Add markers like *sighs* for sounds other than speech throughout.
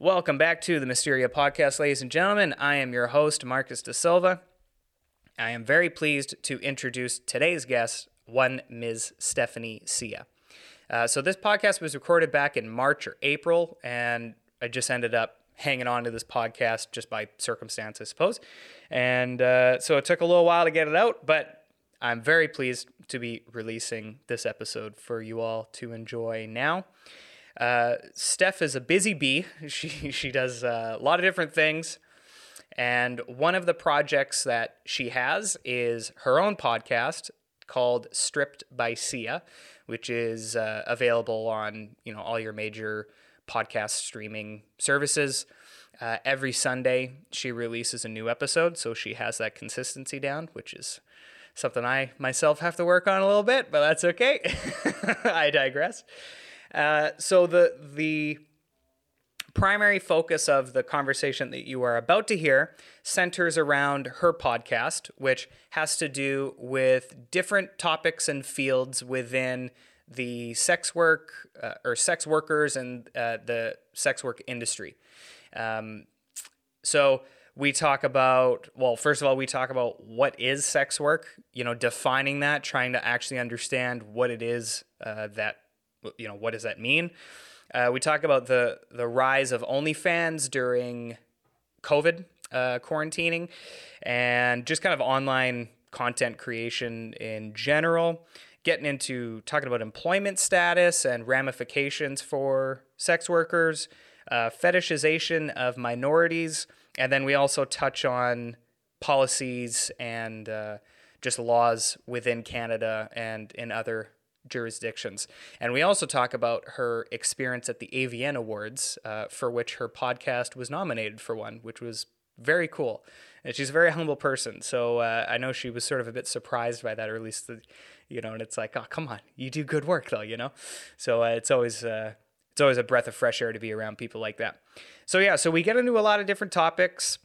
Welcome back to the Mysteria podcast, ladies and gentlemen. I am your host, Marcus De Silva. I am very pleased to introduce today's guest, one Ms. Stephanie Sia. Uh, so, this podcast was recorded back in March or April, and I just ended up hanging on to this podcast just by circumstance, I suppose. And uh, so it took a little while to get it out, but I'm very pleased to be releasing this episode for you all to enjoy now. Uh, Steph is a busy bee. *laughs* She she does uh, a lot of different things, and one of the projects that she has is her own podcast called Stripped by Sia, which is uh, available on you know all your major podcast streaming services. Uh, every Sunday, she releases a new episode, so she has that consistency down, which is something I myself have to work on a little bit, but that's okay. *laughs* I digress. Uh, so the the primary focus of the conversation that you are about to hear centers around her podcast, which has to do with different topics and fields within the sex work uh, or sex workers and uh, the sex work industry. Um, so we talk about well first of all we talk about what is sex work you know defining that trying to actually understand what it is uh, that you know what does that mean? Uh, we talk about the the rise of onlyfans during covid uh, quarantining and just kind of online content creation in general getting into talking about employment status and ramifications for sex workers uh, fetishization of minorities, and then we also touch on policies and uh, just laws within Canada and in other jurisdictions. And we also talk about her experience at the AVN Awards, uh, for which her podcast was nominated for one, which was very cool. And she's a very humble person. So uh, I know she was sort of a bit surprised by that, or at least, the, you know, and it's like, oh, come on, you do good work though, you know? So uh, it's always, uh, it's always a breath of fresh air to be around people like that. So yeah, so we get into a lot of different topics.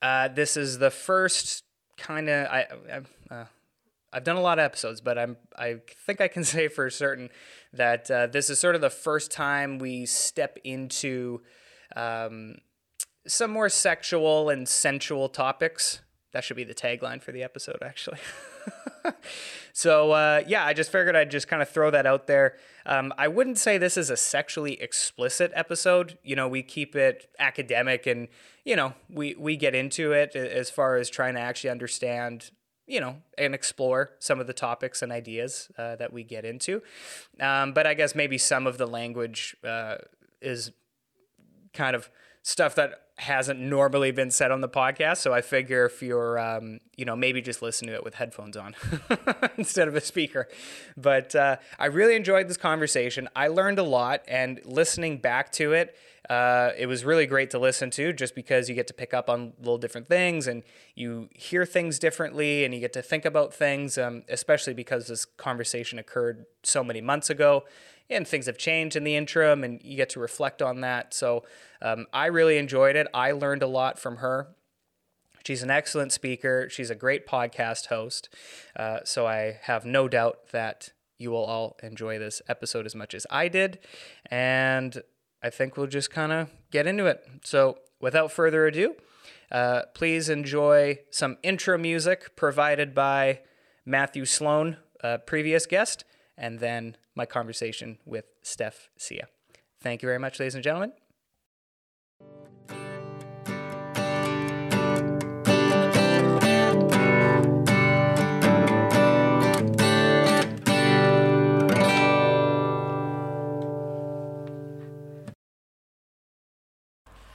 Uh, this is the first kind of I, I uh, I've done a lot of episodes, but I'm I think I can *laughs* say for certain that uh, this is sort of the first time we step into um, some more sexual and sensual topics. That should be the tagline for the episode, actually. *laughs* so uh, yeah, I just figured I'd just kind of throw that out there. Um, I wouldn't say this is a sexually explicit episode. You know, we keep it academic, and you know, we we get into it as far as trying to actually understand. You know, and explore some of the topics and ideas uh, that we get into. Um, but I guess maybe some of the language uh, is kind of stuff that hasn't normally been said on the podcast. So I figure if you're, um, you know, maybe just listen to it with headphones on *laughs* instead of a speaker. But uh, I really enjoyed this conversation. I learned a lot, and listening back to it, uh, it was really great to listen to just because you get to pick up on little different things and you hear things differently and you get to think about things, um, especially because this conversation occurred so many months ago and things have changed in the interim and you get to reflect on that. So um, I really enjoyed it. I learned a lot from her. She's an excellent speaker. She's a great podcast host. Uh, so I have no doubt that you will all enjoy this episode as much as I did. And I think we'll just kind of get into it. So without further ado, uh, please enjoy some intro music provided by Matthew Sloan, a previous guest, and then my conversation with Steph Sia. Thank you very much, ladies and gentlemen.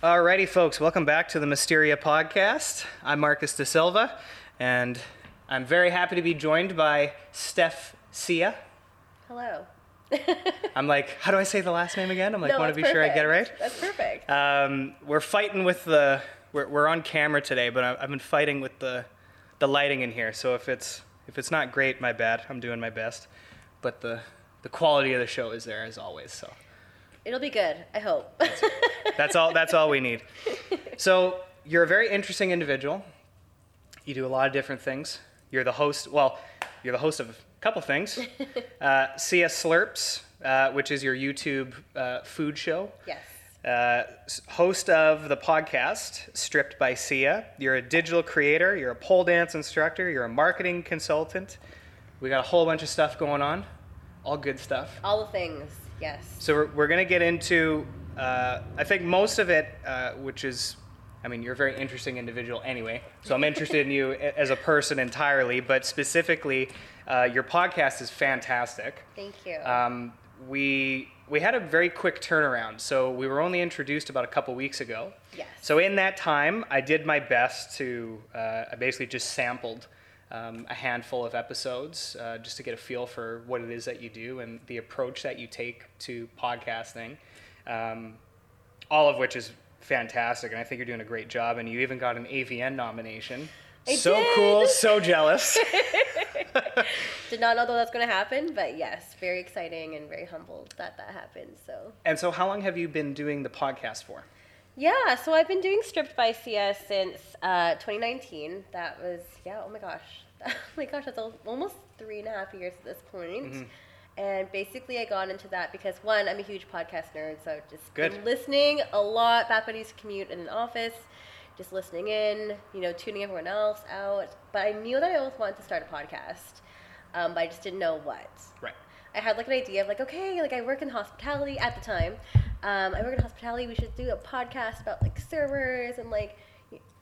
Alrighty, folks, welcome back to the Mysteria podcast. I'm Marcus De Silva, and I'm very happy to be joined by Steph Sia. Hello. *laughs* I'm like, how do I say the last name again? I'm like, No, want to be that's sure I get it right. That's perfect. Um, we're fighting with the. We're, we're on camera today, but I've been fighting with the, the lighting in here. So if it's if it's not great, my bad. I'm doing my best, but the the quality of the show is there as always. So It'll be good. I hope. that's all. That's all we need. So you're a very interesting individual. You do a lot of different things. You're the host. Well, you're the host of a couple things. *laughs* Uh, Sia Slurps, uh, which is your YouTube uh, food show. yes. uh, host of the podcast Stripped by Sia. You're a digital creator, you're a pole dance instructor, you're a marketing consultant. We got a whole bunch of stuff going on, all good stuff. All the things, yes. So we're, we're going to get into, uh, I think most of it, uh, which is, I mean, you're a very interesting individual anyway. So I'm interested in you *laughs* as a person entirely, but specifically, uh, your podcast is fantastic. Thank you. Um, we we had a very quick turnaround, so we were only introduced about a couple weeks ago. Yes. So in that time, I did my best to. Uh, I basically just sampled um, a handful of episodes uh, just to get a feel for what it is that you do and the approach that you take to podcasting. Um, all of which is fantastic, and I think you're doing a great job. And you even got an AVN nomination. I so did. cool, so jealous. *laughs* *laughs* Did not know that that's going to happen, but yes, very exciting and very humbled that that happened. So and so, how long have you been doing the podcast for? Yeah, so I've been doing Stripped by Sia since uh, 2019. That was yeah. Oh my gosh. *laughs* Oh my gosh, that's al- almost three and a half years at this point. Mm-hmm. And basically, I got into that because one, I'm a huge podcast nerd, so I've just Good. been listening a lot back when I used to commute in an office, just listening in, you know, tuning everyone else out. But I knew that I always wanted to start a podcast, um, but I just didn't know what. Right. I had like an idea of like, okay, like I work in hospitality at the time. Um, I work in hospitality. We should do a podcast about like servers and like,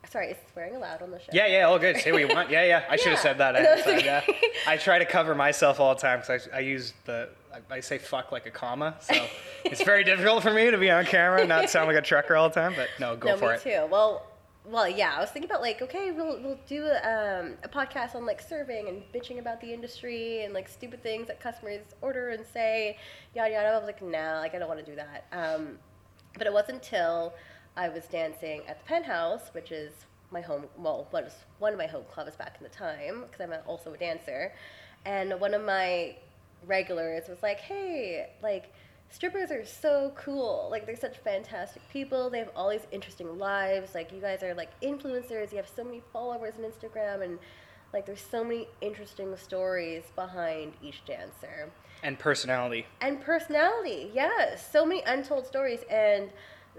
sorry, is swearing allowed on the show? Yeah, yeah, all good. Say what you want. Yeah, yeah. I should have said that. *laughs* No, it's yeah. I try to cover myself all the time because I, I use the I, I say fuck like a comma, so *laughs* it's very difficult for me to be on camera and not sound like a trucker all the time. But no, go no, for me it. too. Well, well, yeah. I was thinking about like, okay, we'll we'll do um, a podcast on like serving and bitching about the industry and like stupid things that customers order and say, yada yada. I was like, nah, like I don't want to do that. Um, but it wasn't until I was dancing at the Penthouse, which is my home. Well, was one of my home clubs back in the time because I'm also a dancer, and one of my regulars was like, hey, like strippers are so cool. Like they're such fantastic people. They have all these interesting lives. Like you guys are like influencers. You have so many followers on Instagram and like there's so many interesting stories behind each dancer. And personality. And personality, yes. So many untold stories and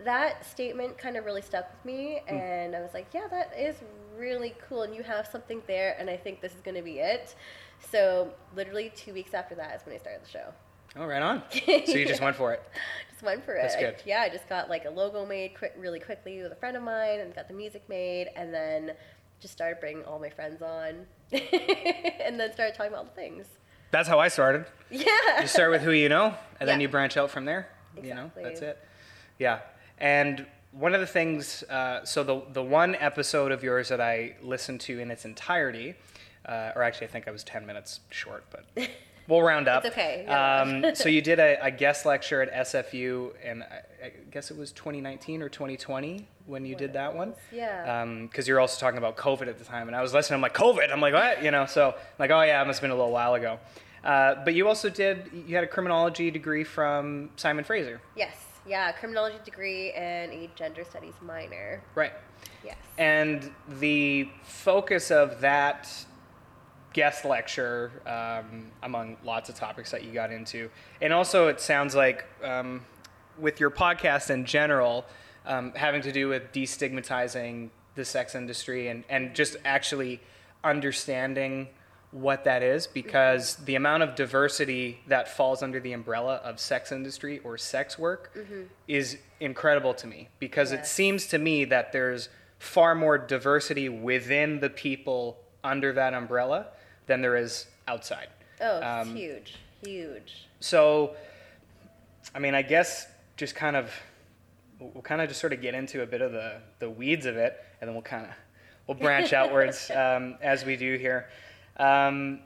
that statement kind of really stuck with me hmm. and I was like, yeah, that is really cool and you have something there and I think this is going to be it. So, literally 2 weeks after that is when I started the show. Oh, right on. *laughs* So you just went for it. just went for it. That's I- good. yeah, I just got like a logo made quick, really quickly with a friend of mine, and got the music made, and then just started bringing all my friends on, *laughs* and then started talking about all the things. That's how I started. Yeah. You start with who you know, and then you branch out from there. You know, Exactly. that's it. Yeah. And one of the things, uh, so the the one episode of yours that I listened to in its entirety, uh, or actually I think I was ten minutes short, but *laughs* we'll round up. It's okay. Yeah. Um, so you did a, a *laughs* guest lecture at SFU, and I, I guess it was 2019 or 2020 when you did that one. Yeah. Because you're also talking about COVID at the time, and I was listening. I'm like, COVID. I'm like, what? You know. So like, oh yeah, it must have been a little while ago. Uh, but you also did. You had a criminology degree from Simon Fraser, yes. Yeah. Criminology degree and a gender studies minor. right? Yes. And the focus of that guest lecture, um, among lots of topics that you got into, and also it sounds like um, with your podcast in general, um, having to do with destigmatizing the sex industry and, and just actually understanding what that is because the amount of diversity that falls under the umbrella of sex industry or sex work is incredible to me because it seems to me that there's far more diversity within the people under that umbrella than there is outside. Oh, it's Um, huge. Huge. So, I mean, I guess just kind of, we'll kind of just sort of get into a bit of the, the weeds of it, and then we'll kind of, we'll branch outwards *laughs* um, as we do here. Um,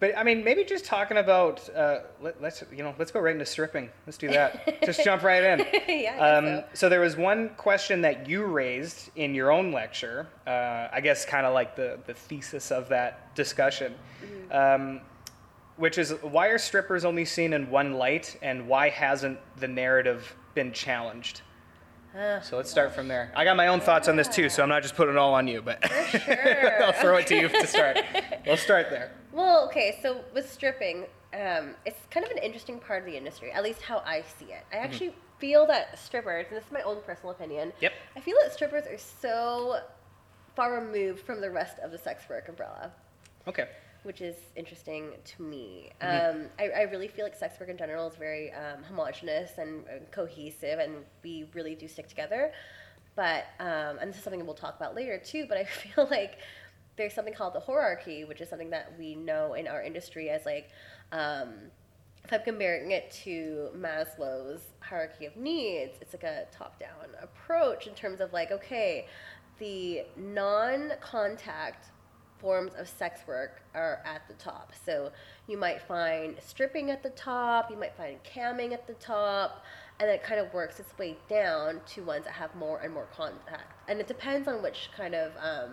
but I mean, maybe just talking about, uh, let, let's, you know, let's go right into stripping. Let's do that. just jump right in. *laughs* yeah. Um, so. so there was one question that you raised in your own lecture. Uh, I guess kind of like the, the thesis of that discussion, um, which is why are strippers only seen in one light, and why hasn't the narrative been challenged? Uh, So let's start from there. I got my own thoughts on this too, so I'm not just putting it all on you, but *laughs* sure. I'll throw it to you to start. *laughs* We'll start there. Well, okay, so with stripping, um, it's kind of an interesting part of the industry, at least how I see it. Mm-hmm. I actually feel that strippers, and this is my own personal opinion. Yep. I feel that strippers are so far removed from the rest of the sex work umbrella, Okay. which is interesting to me. Mm-hmm. Um, I, I really feel like sex work in general is very um, homogenous and, and cohesive, and we really do stick together. But um, and this is something we'll talk about later too. But I *laughs* feel like there's something called the hierarchy, which is something that we know in our industry as like. Um, if I'm comparing it to Maslow's hierarchy of needs, it's like a top down approach in terms of like, okay, the non contact forms of sex work are at the top. So you might find stripping at the top, you might find camming at the top, and it kind of works its way down to ones that have more and more contact. And it depends on which kind of um,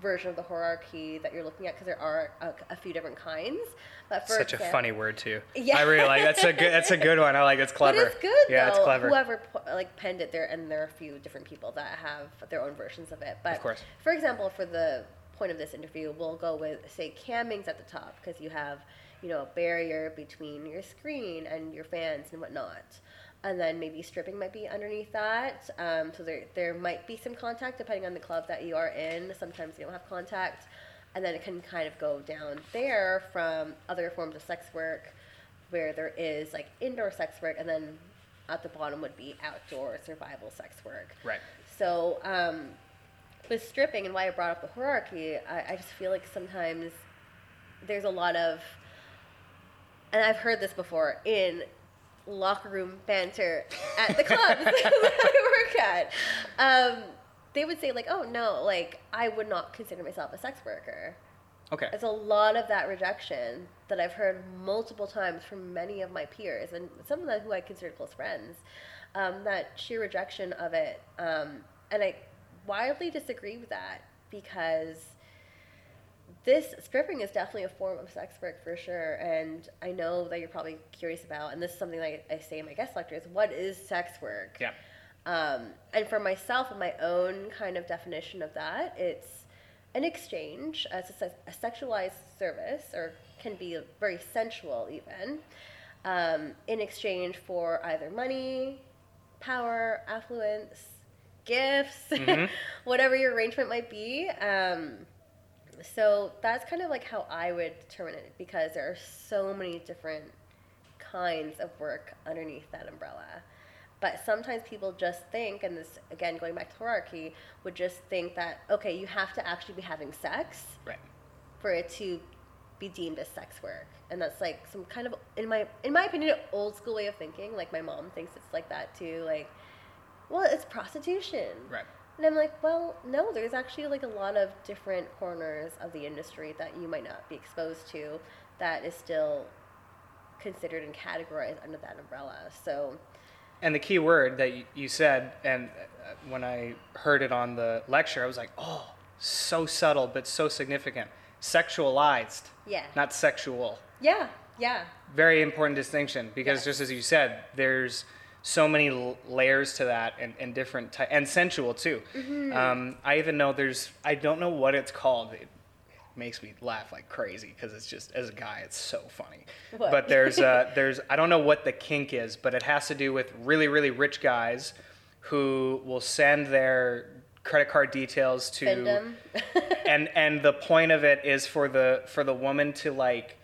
version of the hierarchy that you're looking at because there are a, a few different kinds. But for Such a funny word too. Yeah. I really like that's a good that's a good one. I like it's clever. But it's good Yeah, though. it's clever. Whoever like penned it there, and there are a few different people that have their own versions of it. But Of course. for example, for the point of this interview, we'll go with say camming's at the top because you have you know a barrier between your screen and your fans and whatnot. And then maybe stripping might be underneath that. Um, so there, there might be some contact depending on the club that you are in. Sometimes you don't have contact. And then it can kind of go down there from other forms of sex work where there is like indoor sex work, and then at the bottom would be outdoor survival sex work. Right. So um, with stripping and why I brought up the hierarchy, I, I just feel like sometimes there's a lot of, and I've heard this before in locker room banter at the clubs *laughs* that I work at. Um, they would say like, "Oh no, like I would not consider myself a sex worker." Okay. It's a lot of that rejection that I've heard multiple times from many of my peers and some of them who I consider close friends. Um, that sheer rejection of it, um, and I wildly disagree with that because this stripping is definitely a form of sex work for sure. And I know that you're probably curious about, and this is something that I, I say in my guest lectures: what is sex work? Yeah. Um, and for myself, and my own kind of definition of that, it's an exchange. as a, a sexualized service, or can be very sensual even, um, in exchange for either money, power, affluence, gifts, Mhm. *laughs* whatever your arrangement might be. Um, so that's kind of like how I would determine it because there are so many different kinds of work underneath that umbrella. But sometimes people just think, and this again going back to hierarchy, would just think that okay, you have to actually be having sex Right. for it to be deemed as sex work, and that's like some kind of in my in my opinion old school way of thinking. Like my mom thinks it's like that too. Like, well, it's prostitution. Right. And I'm like, well, no, there's actually like a lot of different corners of the industry that you might not be exposed to that is still considered and categorized under that umbrella. So, And the key word that you, said, and uh, when I heard it on the lecture, I was like, oh, so subtle, but so significant. Sexualized, yeah. not sexual. yeah, yeah. Very important distinction because Yes. just as you said, there's so many layers to that and, and different ty- and sensual too. Mm-hmm. Um, I even know there's I don't know what it's called. It makes me laugh like crazy because it's just as a guy it's so funny. What? But there's uh, *laughs* there's I don't know what the kink is, but it has to do with really really rich guys who will send their credit card details to *laughs* and and the point of it is for the for the woman to like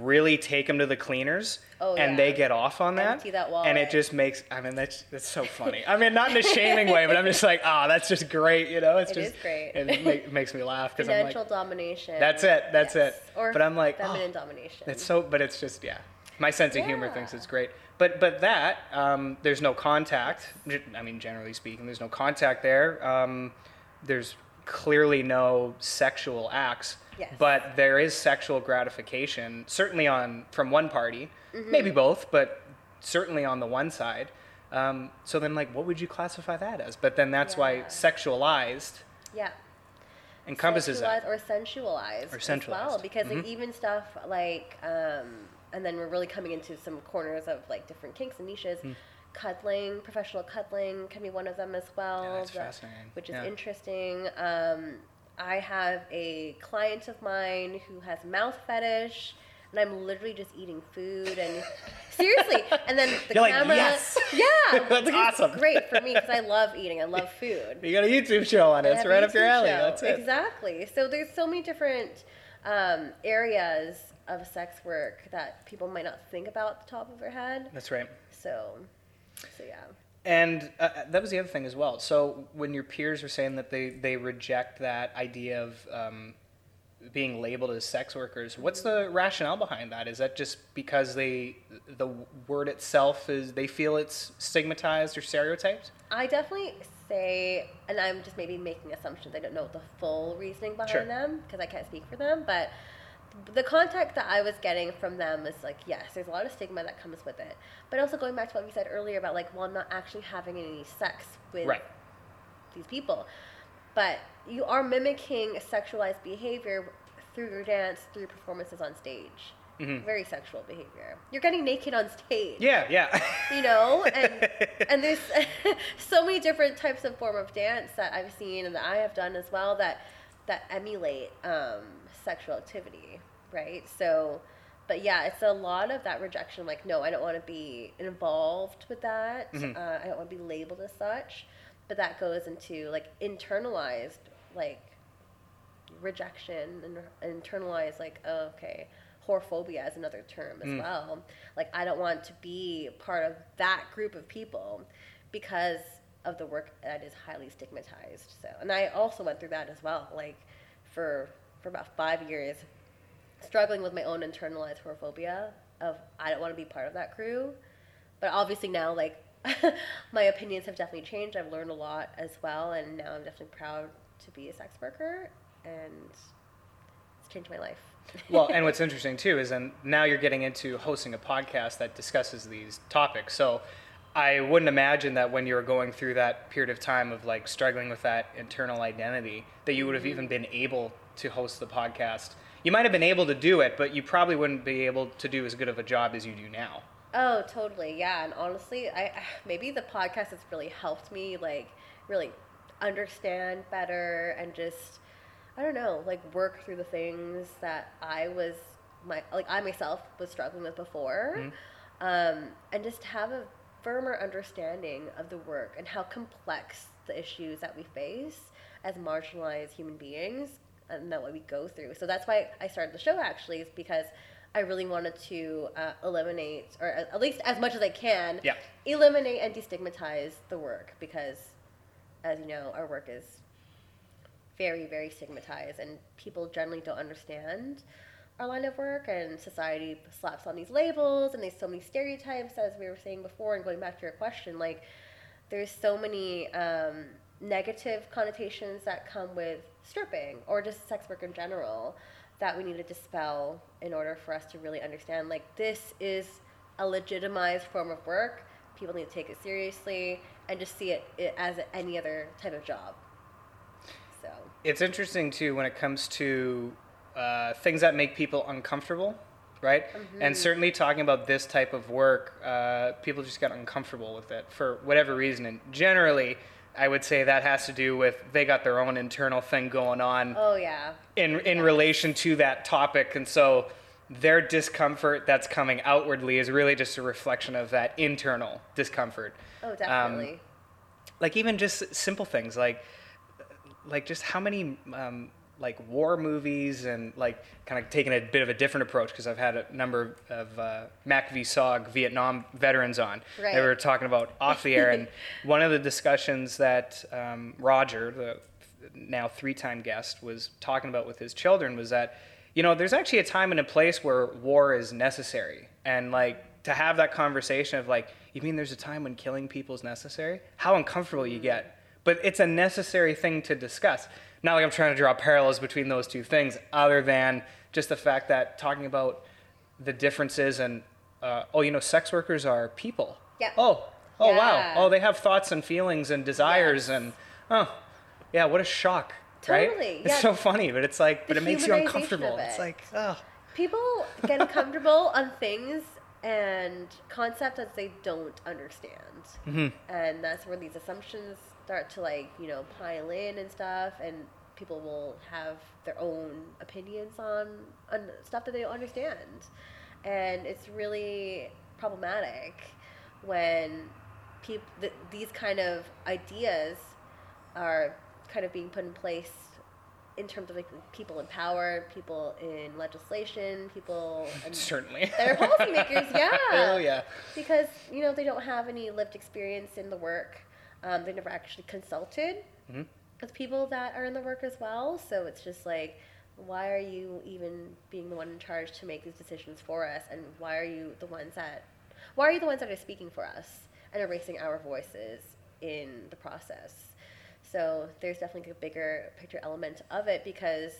really take them to the cleaners Oh, and yeah. they get off on that that and it just makes i mean that's that's so *laughs* funny i mean not in a shaming way but i'm just like oh that's just great you know it's It just is great. and it, make, *laughs* makes me laugh because i'm like domination. That's it, that's Yes. it. Or But I'm like, feminine oh, domination. it's so but it's just yeah my sense of humor thinks it's great but but that um, there's no contact i mean generally speaking there's no contact there um, there's clearly no sexual acts Yes. but there is sexual gratification certainly on from one party Mm-hmm. maybe both but certainly on the one side um, so then like what would you classify that as but then that's why sexualized yeah. encompasses that or sensualized Or as well because like Mhm. even stuff like um, and then we're really coming into some corners of like different kinks and niches Hmm. cuddling professional cuddling can be one of them as well Yeah, that's that- fascinating. which is Yeah. interesting um, i have a client of mine who has mouth fetish and I'm literally just eating food and *laughs* seriously. And then the You're like, camera, "Yes!" yeah, *laughs* That's awesome. great for me because I love eating. I love food. You got a YouTube show on it. It's right up your alley. show. That's it. Exactly. So there's so many different um, areas of sex work that people might not think about at the top of their head. That's right. So, so yeah. And uh, that was the other thing as well. So when your peers were saying that they, they reject that idea of um, being labeled as sex workers, what's the rationale behind that? Is that just because they the word itself is they feel it's stigmatized or stereotyped? I definitely say, and I'm just maybe making assumptions. I don't know the full reasoning behind Sure. them because I can't speak for them. But the contact that I was getting from them is like, yes, there's a lot of stigma that comes with it. But also going back to what we said earlier about like, well, I'm not actually having any sex with Right. these people, but you are mimicking sexualized behavior through your dance, through performances on stage. Mhm. Very sexual behavior. You're getting naked on stage Yeah, yeah. you know and *laughs* and there's *laughs* so many different types of form of dance that i've seen and that i have done as well that that emulate um, sexual activity right? So but yeah it's a lot of that rejection like no i don't want to be involved with that. Mhm. uh, i don't want to be labeled as such. But that goes into like internalized like rejection and internalized like oh, okay whorephobia is another term as Mm. well. Like i don't want to be part of that group of people because of the work that is highly stigmatized so. And i also went through that as well like for for about five years struggling with my own internalized whorephobia of i don't want to be part of that crew. But obviously now like *laughs* my opinions have definitely changed. I've learned a lot as well and now i'm definitely proud to be a sex worker and it's changed my life. *laughs* Well, and what's interesting too is then now you're getting into hosting a podcast that discusses these topics. So I wouldn't imagine that when you were going through that period of time of like struggling with that internal identity, that you would have mm-hmm. even been able to host the podcast. You might have been able to do it, but you probably wouldn't be able to do as good of a job as you do now. Oh, totally. Yeah, and honestly, I *sighs* maybe the podcast has really helped me like really understand better and just I don't know, like work through the things that I was my like I myself was struggling with before. Mhm. Um, and just have a firmer understanding of the work and how complex the issues that we face as marginalized human beings and that what we go through. So that's why I started the show actually, is because I really wanted to uh, eliminate, or at least as much as I can, Yeah. eliminate and destigmatize the work because, as you know, our work is very, very stigmatized, and people generally don't understand our line of work, and society slaps on these labels, and there's so many stereotypes, as we were saying before, and going back to your question, like there's so many um, negative connotations that come with stripping or just sex work in general that we need to dispel in order for us to really understand like this is a legitimized form of work people need to take it seriously and just see it, it as any other type of job so It's interesting too when it comes to uh, things that make people uncomfortable, right? And certainly talking about this type of work, uh, people just get uncomfortable with it for whatever reason. And generally, I would say that has to do with they got their own internal thing going on oh yeah. in in relation to that topic, and so their discomfort that's coming outwardly is really just a reflection of that internal discomfort. oh definitely. Like even just simple things like like just how many um, like war movies and like kind of taking a bit of a different approach because I've had a number of uh, MACV-SOG Vietnam veterans on. Right. They were talking about off the air, and *laughs* one of the discussions that um, Roger, the now three-time guest, was talking about with his children was that you know there's actually a time and a place where war is necessary, and like to have that conversation of like, you mean there's a time when killing people is necessary? How uncomfortable you get but it's a necessary thing to discuss. Not like I'm trying to draw parallels between those two things, other than just the fact that talking about the differences and uh, oh, you know, sex workers are people. Yeah. Oh, oh wow. Oh, they have thoughts and feelings and desires Yes. and oh, yeah. What a shock. Right? Totally, It's so funny, but it's like, but it makes you uncomfortable. of It's like, oh, people get *laughs* uncomfortable on things and concepts that they don't understand Mhm. and that's where these assumptions start to like you know pile in and stuff and people will have their own opinions on, on stuff that they don't understand. And it's really problematic when people th- these kind of ideas are kind of being put in place in terms of like people in power, people in legislation, people *laughs* and Certainly. *laughs* that are policymakers, *laughs* oh, yeah. oh yeah. Because you know they don't have any lived experience in the work. Um, they never actually consulted Mhm. with people that are in the work as well. So it's just like, why are you even being the one in charge to make these decisions for us? And why are you the ones that, why are you the ones that are speaking for us and erasing our voices in the process? So there's definitely a bigger picture element of it because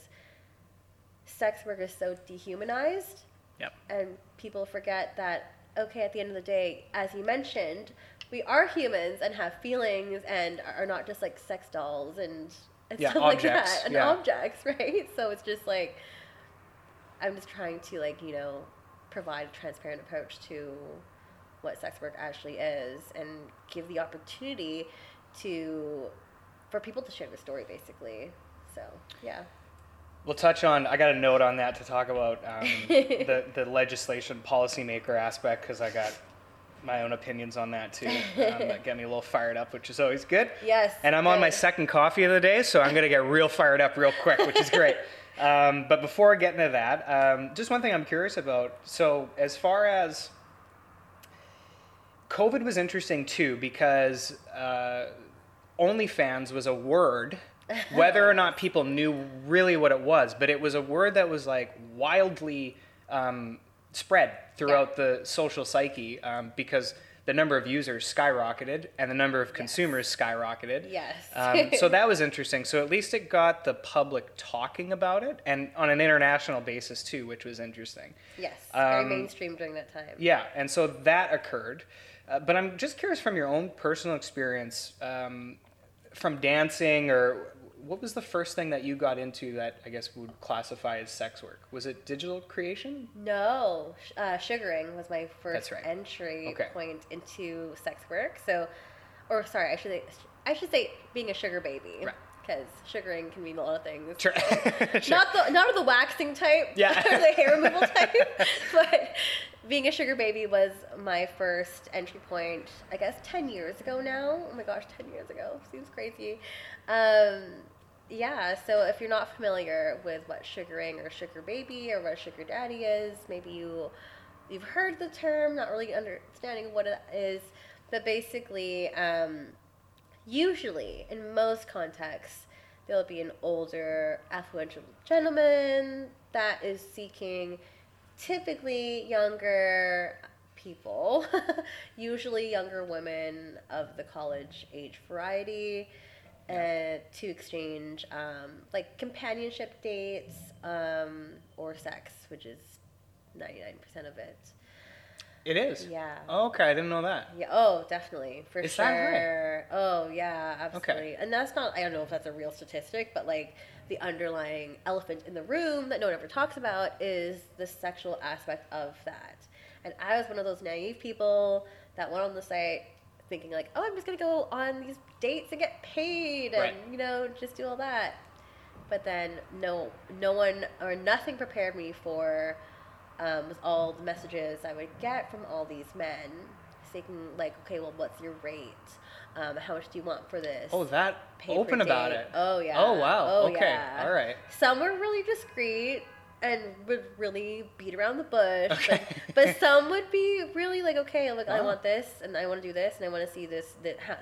sex work is so dehumanized Yep. and people forget that okay at the end of the day as you mentioned we are humans and have feelings and are not just like sex dolls and, and Yeah, stuff like objects, that and yeah. objects *laughs* right so it's just like i'm just trying to like you know provide a transparent approach to what sex work actually is and give the opportunity to for people to share their story basically so yeah We'll touch on. I got a note on that to talk about um, *laughs* the the legislation policymaker aspect because I got my own opinions on that too. *laughs* Um, that get me a little fired up, which is always good. yes And I'm on my second coffee of the day, so I'm gonna get real fired up real quick, which is *laughs* great. Um, but before I get into that, um, just one thing I'm curious about. So as far as COVID was interesting too because uh, OnlyFans was a word, *laughs* whether or not people knew really what it was, but it was a word that was like wildly um, spread throughout the social psyche um, because the number of users skyrocketed and the number of consumers skyrocketed. yes Um, so that was interesting. So at least it got the public talking about it and on an international basis too, which was interesting. yes very um, mainstream during that time Yeah, and so that occurred. Uh, but I'm just curious from your own personal experience, um, from dancing, or what was the first thing that you got into that I guess would classify as sex work? Was it digital creation? No, uh, sugaring was my first right. entry Okay. point into sex work. So, or sorry, I should say, I should say being a sugar baby Right. Because sugaring can mean a lot of things. Sure. *laughs* *laughs* Sure. Not the not the waxing type, Yeah. *laughs* or the hair removal type, but being a sugar baby was my first entry point. I guess ten years ago now. Oh my gosh, ten years ago seems crazy. Um, yeah, so if you're not familiar with what sugaring or sugar baby or what sugar daddy is, maybe you you've heard the term, not really understanding what it is, but basically, um, usually in most contexts, there'll be an older, affluential gentleman that is seeking typically younger people, *laughs* usually younger women of the college age variety, uh, to exchange um, like companionship dates um, or sex, which is 99% of it. It is. Yeah. Okay, I didn't know that. Yeah. Oh, definitely for Is sure. right? Oh, yeah, absolutely. Okay. And that's not. I don't know if that's a real statistic, but like the underlying elephant in the room that no one ever talks about is the sexual aspect of that. And I was one of those naive people that went on the site thinking like, oh, I'm just gonna go on these dates and get paid, and Right. you know, just do all that. But then no, no one or nothing prepared me for um, was all the messages I would get from all these men saying like, okay, well, what's your rate? Um, how much do you want for this? Oh, that Pay open about date. it. Oh yeah. Oh wow. Oh, okay. yeah. All right. Some were really discreet and would really beat around the bush, Okay. but, but some would be really like, okay, look, I want this, and I want to do this, and I want to see this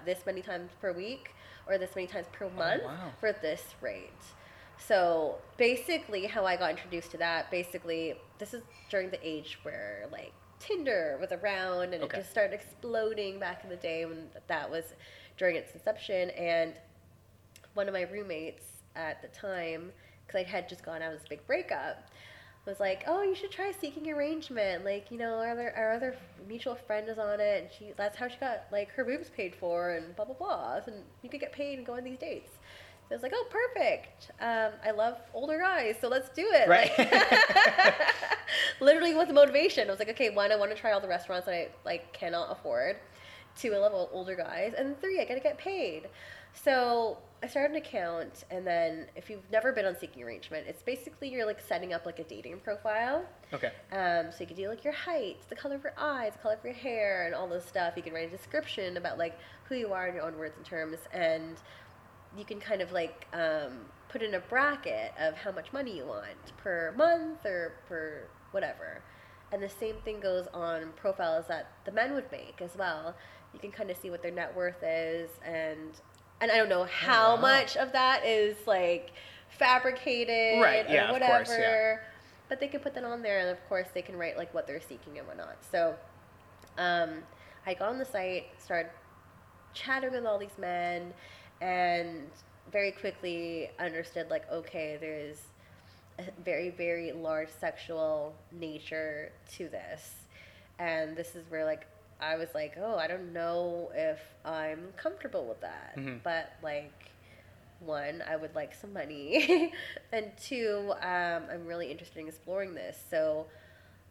this many times per week or this many times per month Oh, wow. for this rate. So basically, how I got introduced to that, basically, this is during the age where like Tinder was around and Okay. it just started exploding back in the day when that was during its inception. And one of my roommates at the time, because I had just gone out of this big breakup, was like, "Oh, you should try seeking arrangement. Like, you know, our other, our other mutual friend is on it, and she that's how she got like her boobs paid for, and blah blah blah. And you could get paid and go on these dates." So I was like, "Oh, perfect. Um, I love older guys, so let's do it." Right. Like, *laughs* literally with the motivation. I was like, "Okay, one, I want to try all the restaurants that I like cannot afford." two I love older guys, and three, I gotta get paid. So I started an account, and then if you've never been on Seeking Arrangement, it's basically you're like setting up like a dating profile. Okay. Um, so you can do like your height, the color of your eyes, the color of your hair, and all this stuff. You can write a description about like who you are in your own words and terms, and you can kind of like um, put in a bracket of how much money you want per month or per whatever. And the same thing goes on profiles that the men would make as well. You can kind of see what their net worth is, and and I don't know how wow. much of that is like fabricated Right, yeah, or of whatever. course, yeah. But they can put that on there, and of course they can write like what they're seeking and whatnot. So, um, I got on the site, started chatting with all these men, and very quickly understood like okay, there's a very very large sexual nature to this, and this is where like I was like, oh, I don't know if I'm comfortable with that, Mhm. but like one, I would like some money, *laughs* and two, um, I'm really interested in exploring this. So,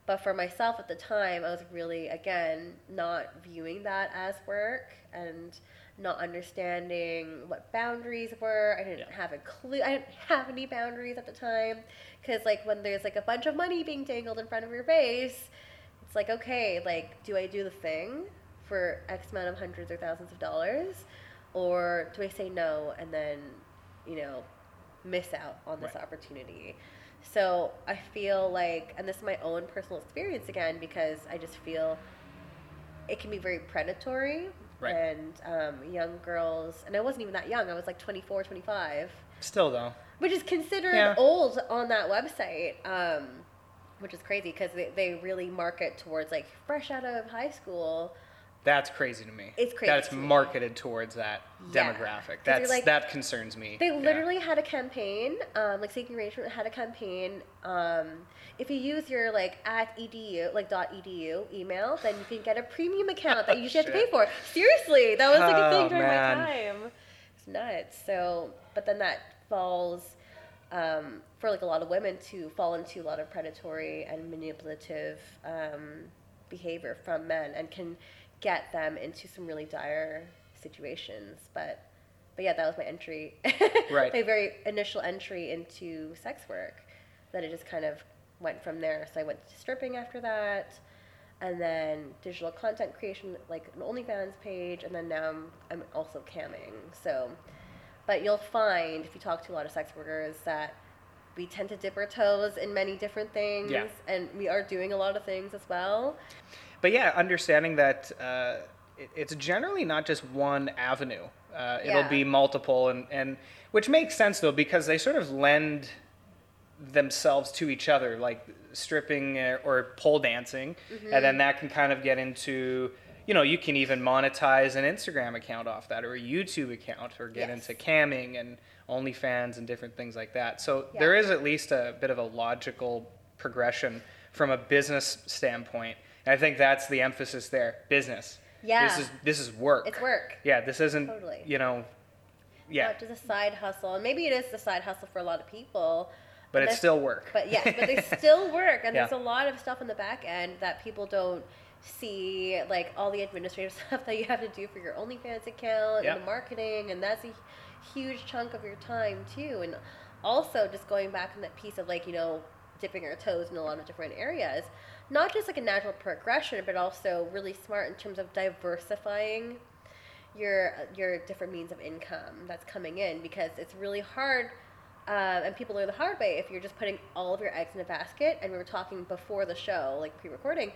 but for myself at the time, I was really again not viewing that as work and not understanding what boundaries were. I didn't Yeah. have a clue. I didn't have any boundaries at the time because like when there's like a bunch of money being dangled in front of your face, it's like okay, like do I do the thing for X amount of hundreds or thousands of dollars? or do I say no and then, you know, miss out on this Right. opportunity? So I feel like, and this is my own personal experience again, because I just feel it can be very predatory. Right. And um, young girls, and I wasn't even that young, I was like 24, 25, Still though. which is considered Yeah. old on that website, um, which is crazy because they, they really market towards like fresh out of high school. That's crazy to me. It's crazy That it's to me. marketed towards that Yeah. demographic. That's like- that concerns me. They Yeah. literally had a campaign, um, like Seeking Arrangement had a campaign. Um, if you use your like at edu like dot edu email, then you can get a premium account that *laughs* you usually have to pay for. Seriously, that was like a Oh, thing during man. my time. It's nuts. So, but then that falls um, for like a lot of women to fall into a lot of predatory and manipulative um, behavior from men, and can get them into some really dire situations. But but yeah, that was my entry. *laughs* Right. my very initial entry into sex work. That it just kind of went from there. So I went to stripping after that, and then digital content creation, like an OnlyFans page, and then now I'm, I'm also camming. So, but you'll find if you talk to a lot of sex workers that we tend to dip our toes in many different things, Yeah. and we are doing a lot of things as well. But yeah, understanding that uh, it, it's generally not just one avenue. Uh, it'll be multiple, and, and which makes sense though because they sort of lend themselves to each other, like stripping uh, or pole dancing, and then that can kind of get into. You know, you can even monetize an Instagram account off that, or a YouTube account, or get Yes. into camming and OnlyFans and different things like that. So Yeah. there is at least a bit of a logical progression from a business standpoint. And I think that's the emphasis there. Business. Yeah. This is this is work. It's work. Yeah, this isn't Totally. you know yeah. Not just a side hustle, and maybe it is the side hustle for a lot of people. But it's still work. But yes, but they *laughs* still work, and there's a lot of stuff in the back end that people don't see, like all the administrative *laughs* stuff that you have to do for your OnlyFans account Yep. and the marketing, and that's a huge chunk of your time too. And also, just going back on that piece of like you know dipping our toes in a lot of different areas, not just like a natural progression, but also really smart in terms of diversifying your your different means of income that's coming in because it's really hard um, and people learn the hard way if you're just putting all of your eggs in a basket and we were talking before the show like pre-recording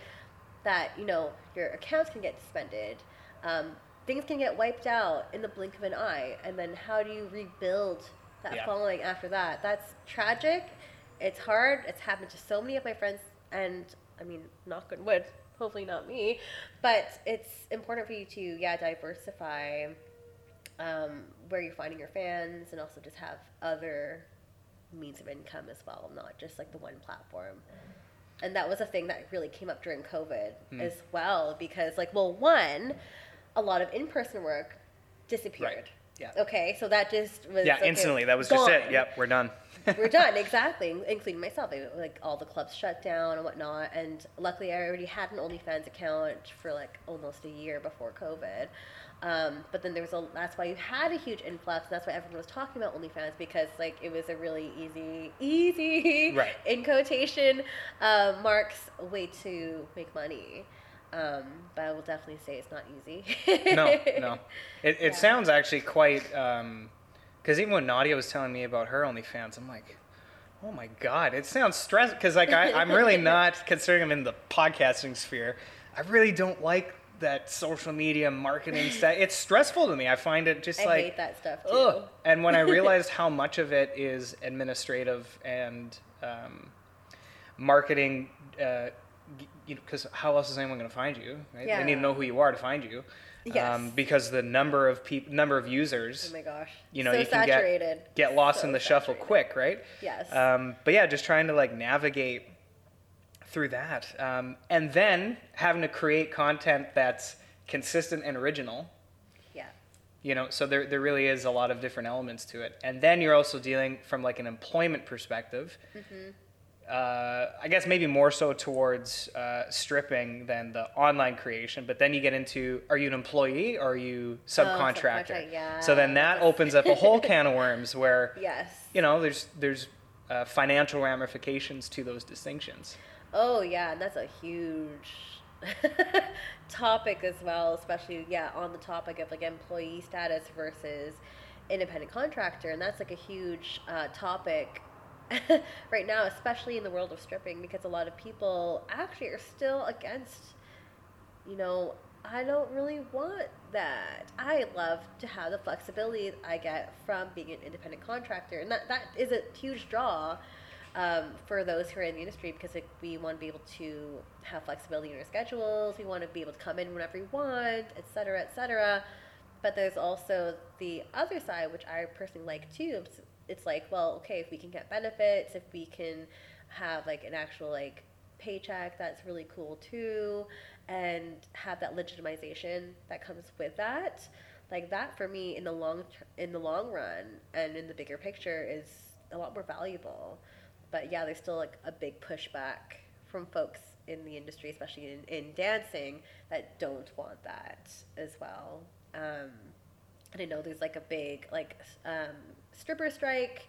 that you know your accounts can get suspended um, things can get wiped out in the blink of an eye and then how do you rebuild that Yeah. following after that? That's tragic. It's hard. It's happened to so many of my friends and i mean knock on wood hopefully not me but it's important for you to yeah diversify um, where you're finding your fans and also just have other means of income as well not just like the one platform and that was a thing that really came up during covid Hmm. as well because like well one a lot of in-person work disappeared Right. Yeah. okay so that just was Yeah, okay, instantly. That was just it. Yep, we're done. We're done exactly, including myself. Like all the clubs shut down and whatnot, and luckily I already had an OnlyFans account for like almost a year before COVID. Um, but then there was a that's why you had a huge influx. And that's why everyone was talking about OnlyFans because like it was a really easy, easy Right. *laughs* in quotation uh, marks way to make money. Um, but I will definitely say it's not easy. no, no. *laughs* It, it Yeah. sounds actually quite. Because even when Nadia was telling me about her OnlyFans, I'm like, oh my god, it sounds stressful. Because like I, I'm really *laughs* not considering I'm in the podcasting sphere. I really don't like that social media marketing *laughs* stuff. It's stressful to me. I find it just I like hate that stuff too. Ugh. And when I *laughs* realized how much of it is administrative and um, marketing, uh, you know, because how else is anyone going to find you? Right? They need to know who you are to find you. Um, Yes. because the number of peop- number of users, Oh my gosh. you know, so you can saturated. get get lost So in the shuffle quick, right? Yes. Um, but yeah, just trying to like navigate through that, um, and then having to create content that's consistent and original yeah. you know so there, there really is a lot of different elements to it and then you're also dealing from like an employment perspective uh, i guess maybe more so towards uh, stripping than the online creation but then you get into are you an employee or are you subcontractor subcontract, yeah. so then that opens up a whole can of worms where *laughs* Yes. you know there's there's uh, financial ramifications to those distinctions Oh yeah, and that's a huge *laughs* topic as well, especially yeah, on the topic of like employee status versus independent contractor, and that's like a huge uh, topic *laughs* right now, especially in the world of stripping, because a lot of people actually are still against. You know, I don't really want that. I love to have the flexibility I get from being an independent contractor, and that that is a huge draw um, for those who are in the industry because like, we want to be able to have flexibility in our schedules. We want to be able to come in whenever we want, et cetera, et cetera. But there's also the other side, which I personally like too. It's, like, well, okay, if we can get benefits, if we can have like an actual like paycheck, that's really cool too, and have that legitimization that comes with that. Like that for me in the long in the long run and in the bigger picture is a lot more valuable but yeah, there's still like a big pushback from folks in the industry, especially in, in dancing, that don't want that as well. Um, and I know there's like a big like um, stripper strike,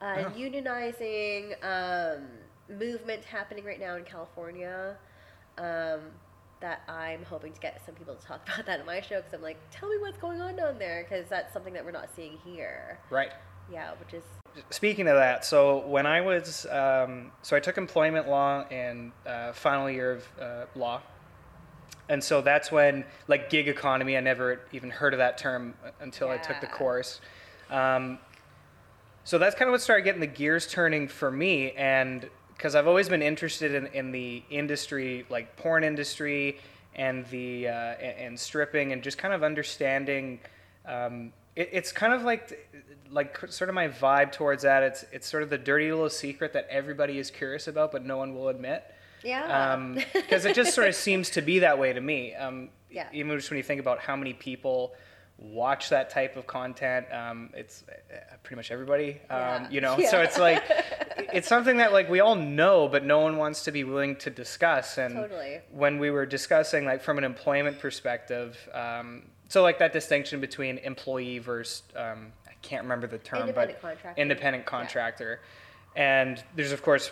uh, Oh. unionizing um, movement happening right now in California. Um, that I'm hoping to get some people to talk *laughs* about that in my show because I'm like, tell me what's going on down there because that's something that we're not seeing here. right Yeah, which is Speaking of that, so when I was, um, so I took employment law and uh, final year of uh, law, and so that's when like gig economy. I never even heard of that term until I took the course. Um, so that's kind of what started getting the gears turning for me, and because I've always been interested in, in the industry, like porn industry, and the uh, and, stripping, and just kind of understanding. Um, it, it's kind of like like sort of my vibe towards that. It's it's sort of the dirty little secret that everybody is curious about, but no one will admit yeah. because it just sort of seems to be that way to me. Um, *laughs* Yeah. Even just when you think about how many people watch that type of content, um, it's uh, pretty much everybody. Um, Yeah. You know, Yeah. so it's like *laughs* it's something that like we all know, but no one wants to be willing to discuss. And Totally. when we were discussing like from an employment perspective, um, so like that distinction between employee versus um, I can't remember the term, Independent but contractor. independent Yeah. contractor. And there's of course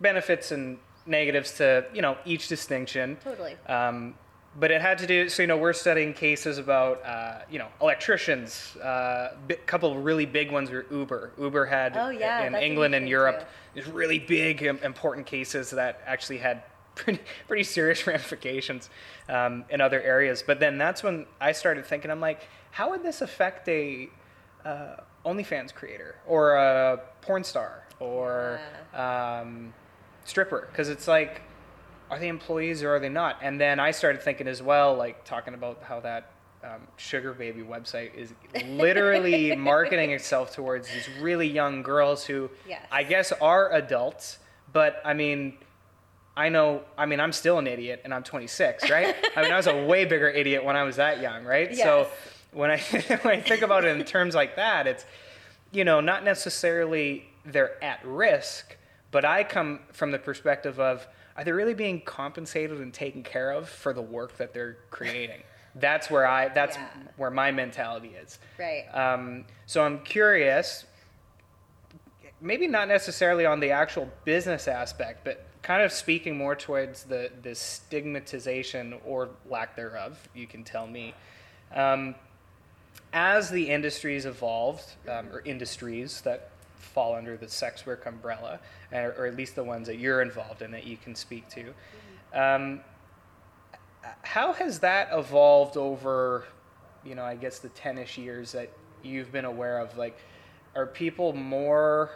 benefits and negatives to you know each distinction. Totally. Um, but it had to do so you know we're studying cases about uh, you know electricians. A uh, couple of really big ones were Uber. Uber had Oh, yeah, in England and Europe too. these really big important cases that actually had *laughs* pretty pretty serious *laughs* ramifications um, in other areas. But then that's when I started thinking I'm like, how would this affect a uh, OnlyFans creator or a porn star or um, stripper? Because it's like, are they employees or are they not? And then I started thinking as well, like talking about how that um, Sugar Baby website is *laughs* literally marketing itself towards these really young girls who Yes. I guess are adults, but I mean, I know, I mean, I'm still an idiot and I'm 26, right? I mean, I was a way bigger idiot when I was that young, right? So when I, *laughs* when I think about it in terms like that, it's, you know, not necessarily they're at risk, but I come from the perspective of are they really being compensated and taken care of for the work that they're creating? *laughs* that's where I that's Yeah. where my mentality is. Right. Um, so I'm curious, maybe not necessarily on the actual business aspect, but kind of speaking more towards the, the stigmatization or lack thereof, you can tell me. Um, as the industries evolved, um, or industries that fall under the sex work umbrella, or, or at least the ones that you're involved in that you can speak to, um, how has that evolved over, you know, I guess the 10ish years that you've been aware of? Like, are people more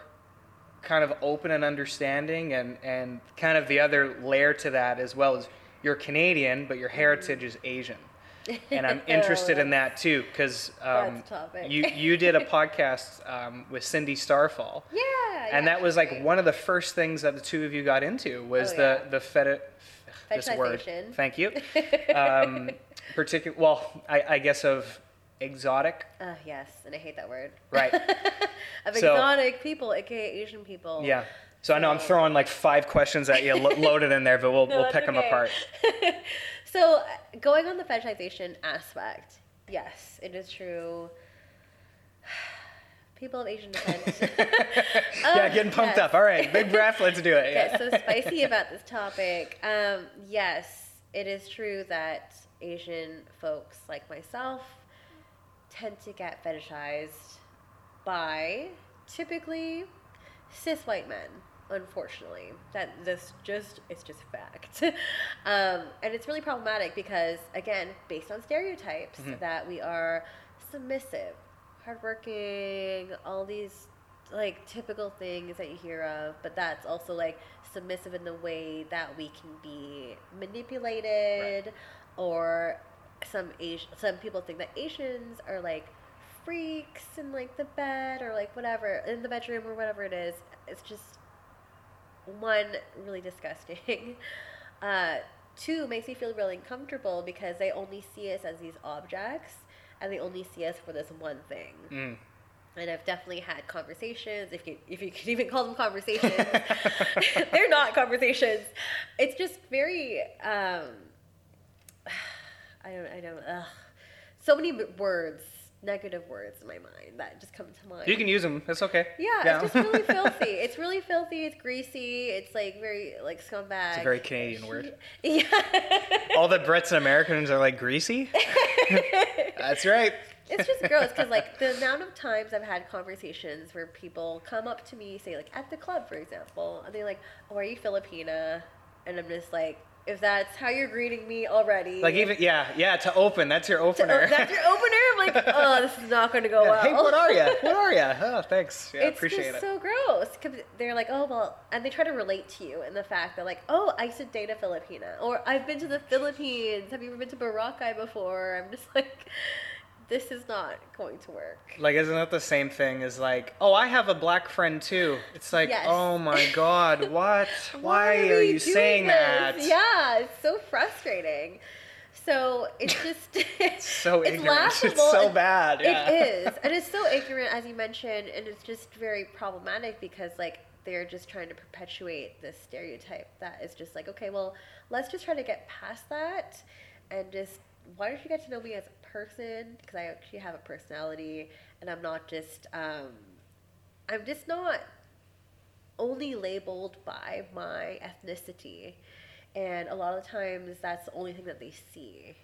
kind of open and understanding? And, and kind of the other layer to that as well is you're Canadian, but your heritage is Asian. And I'm *laughs* interested in that too, because um, That's a topic. you, you did a podcast um, with Cindy Starfall. yeah. And yeah, that was like great. one of the first things that the two of you got into was Oh, the yeah. the feti- this word. Thank you. *laughs* Um, particular, well, I, I guess of exotic, Uh, yes, and I hate that word. right? *laughs* of So- exotic people, aka Asian people. Yeah. So I know I'm throwing like five questions at you lo- loaded in there, but we'll No, we'll pick them apart. So, uh, going on the fetishization aspect, yes, it is true. *sighs* People of Asian descent. *laughs* *laughs* yeah, Um, getting pumped yes. up. All right, big breath. Let's do it. *laughs* get Yeah. so spicy about this topic. Um, yes, it is true that Asian folks like myself tend to get fetishized by typically cis white men. Unfortunately, that this just it's just fact, *laughs* um, and it's really problematic because again, based on stereotypes Mhm. that we are submissive, hardworking, all these like typical things that you hear of, but that's also like submissive in the way that we can be manipulated, or some Asian, some people think that Asians are like freaks in like the bed or like whatever in the bedroom or whatever it is. It's just one really disgusting. *laughs* Uh, two makes me feel really uncomfortable because they only see us as these objects and they only see us for this one thing Mm. and I've definitely had conversations, if you if you *laughs* can even call them conversations. *laughs* They're not conversations. It's just very um, *sighs* I don't I don't ugh. so many words, negative words in my mind that just come to mind. You can use them. It's okay. yeah, it's just really *laughs* filthy. It's really filthy. It's greasy. It's like very like scumbag. It's a very Canadian word. *laughs* Yeah. All the Brits and Americans are like greasy. *laughs* That's right. it's just gross because like the amount of times I've had conversations where people come up to me, say like at the club, for example, and they're like, "Oh, are you Filipina?" And I'm just like, if that's how you're greeting me already, Like even yeah yeah to open. That's your opener. oh, that's your opener. I'm like, *laughs* oh, this is not going to go Yeah, well. Hey, what are you? *laughs* What are you? Oh, thanks. Yeah, it's appreciate just it. so gross because they're like, oh well, and they try to relate to you in the fact that like, oh, I used to date a Filipina, or I've been to the Philippines. Have you ever been to Boracay before? I'm just like, this is not going to work. Like, isn't that the same thing as like, oh, I have a black friend too? It's like, Yes. oh my *laughs* god, what? Why, are, we you saying this? that? Yeah, it's so frustrating. So it's *laughs* just *laughs* it's So ignorant. It's so bad. Yeah. It is, and it's so ignorant, as you mentioned, and it's just very problematic because like they're just trying to perpetuate this stereotype that is just like, okay, well, let's just try to get past that, and just why don't you get to know me as person? Because I actually have a personality, and I'm not just um, I'm just not only labeled by my ethnicity. And a lot of times that's the only thing that they see.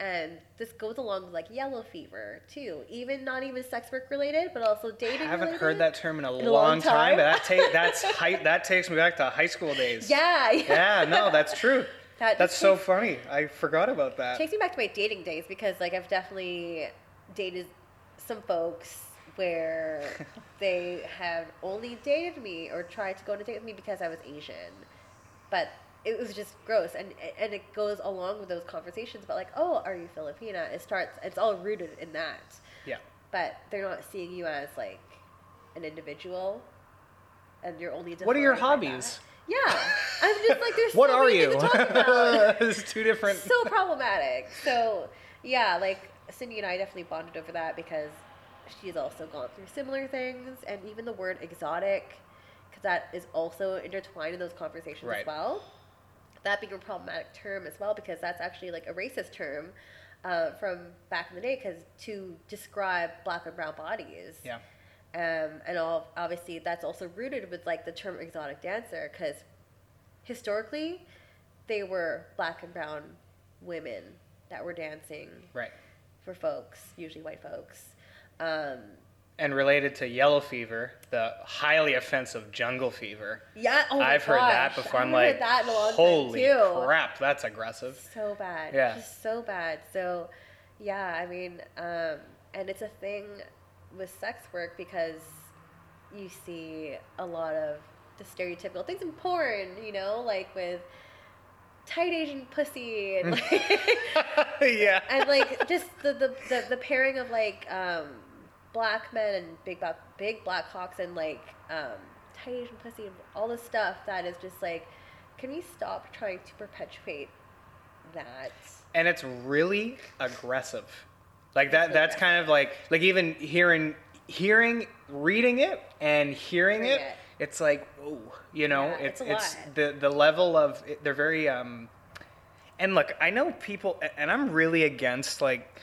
And this goes along with like yellow fever too. Even not even sex work related, but also dating. I haven't related. heard that term in a, In long, long time, time? that take that's high, that takes me back to high school days. *laughs* Yeah, Yeah, no, that's true. That that's so takes- funny. I forgot about that. takes me back to my dating days because like I've definitely dated some folks where *laughs* they have only dated me or tried to go on a date with me because I was Asian, but it was just gross and and it goes along with those conversations about like oh are you Filipina it starts it's all rooted in that Yeah. but they're not seeing you as like an individual and you're only What are your hobbies? that. Yeah I'm just like there's *laughs* What so are many you? to talk about *laughs* it's two different. so problematic. So yeah, like Cindy and I definitely bonded over that because she's also gone through similar things, and even the word exotic, because that is also intertwined in those conversations Right. as well. That being a problematic term as well, because that's actually like a racist term uh, from back in the day, because to describe black and brown bodies. Yeah. Um, and all, obviously that's also rooted with like the term exotic dancer because historically they were black and brown women that were dancing Right. for folks, usually white folks. Um, And related to yellow fever, the highly offensive jungle fever. yeah, oh I've heard that before. I'm like, that in a long holy crap, that's aggressive. So bad. Yeah. Just so bad. So, yeah, I mean, um, and it's a thing with sex work because you see a lot of the stereotypical things in porn, you know, like with tight Asian pussy and like, *laughs* yeah. and like just the, the, the, the pairing of like um, black men and big black big black hawks and like um, tight Asian pussy and all this stuff that is just like, can we stop trying to perpetuate that? and it's really aggressive like that that's kind of like like even hearing hearing reading it and hearing it, it. it's like oh you know Yeah, it's it's it's the the level of they're very um and look i know people and i'm really against like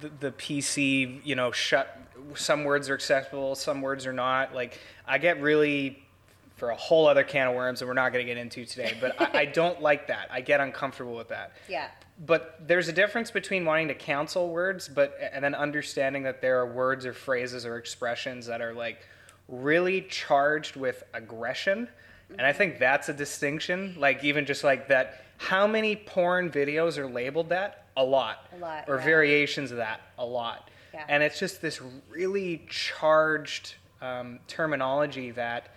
the, the pc you know shut some words are acceptable some words are not like i get really for a whole other can of worms that we're not going to get into today but I, I don't like that i get uncomfortable with that Yeah. But there's a difference between wanting to counsel words but and then understanding that there are words or phrases or expressions that are like really charged with aggression and i think that's a distinction like even just like that how many porn videos are labeled that a lot A lot, or yeah. variations of that a lot Yeah. and it's just this really charged um, terminology that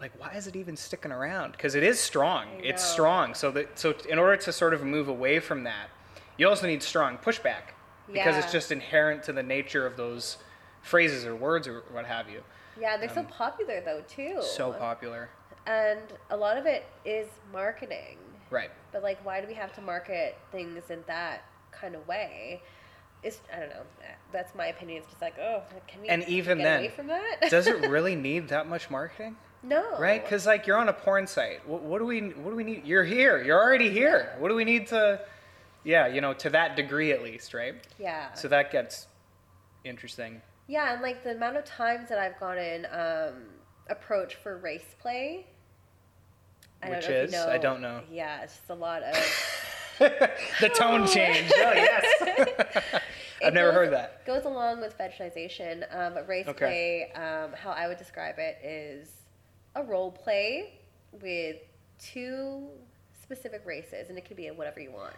like why is it even sticking around because it is strong it's strong so that so in order to sort of move away from that you also need strong pushback because it's just inherent to the nature of those phrases or words or what have you Yeah, they're so popular though too. Um, so popular And a lot of it is marketing. right But like, why do we have to market things in that kind of way? It's I don't know. That's my opinion. It's just like, oh, can we? And even get then, away from that? does it *laughs* really need that much marketing no. right because like you're on a porn site what, what do we what do we need you're here you're already here what do we need to yeah you know to that degree at least right Yeah. so that gets interesting Yeah, and like the amount of times that I've gotten um, approached for race play. I Which don't know if is? you know. I don't know. Yeah, it's just a lot of. *laughs* the tone *laughs* change. Oh yes. *laughs* I've never goes- heard that. Goes along with fetishization, um, but race Okay. play, um, how I would describe it is a role play with two specific races, and it could be whatever you want.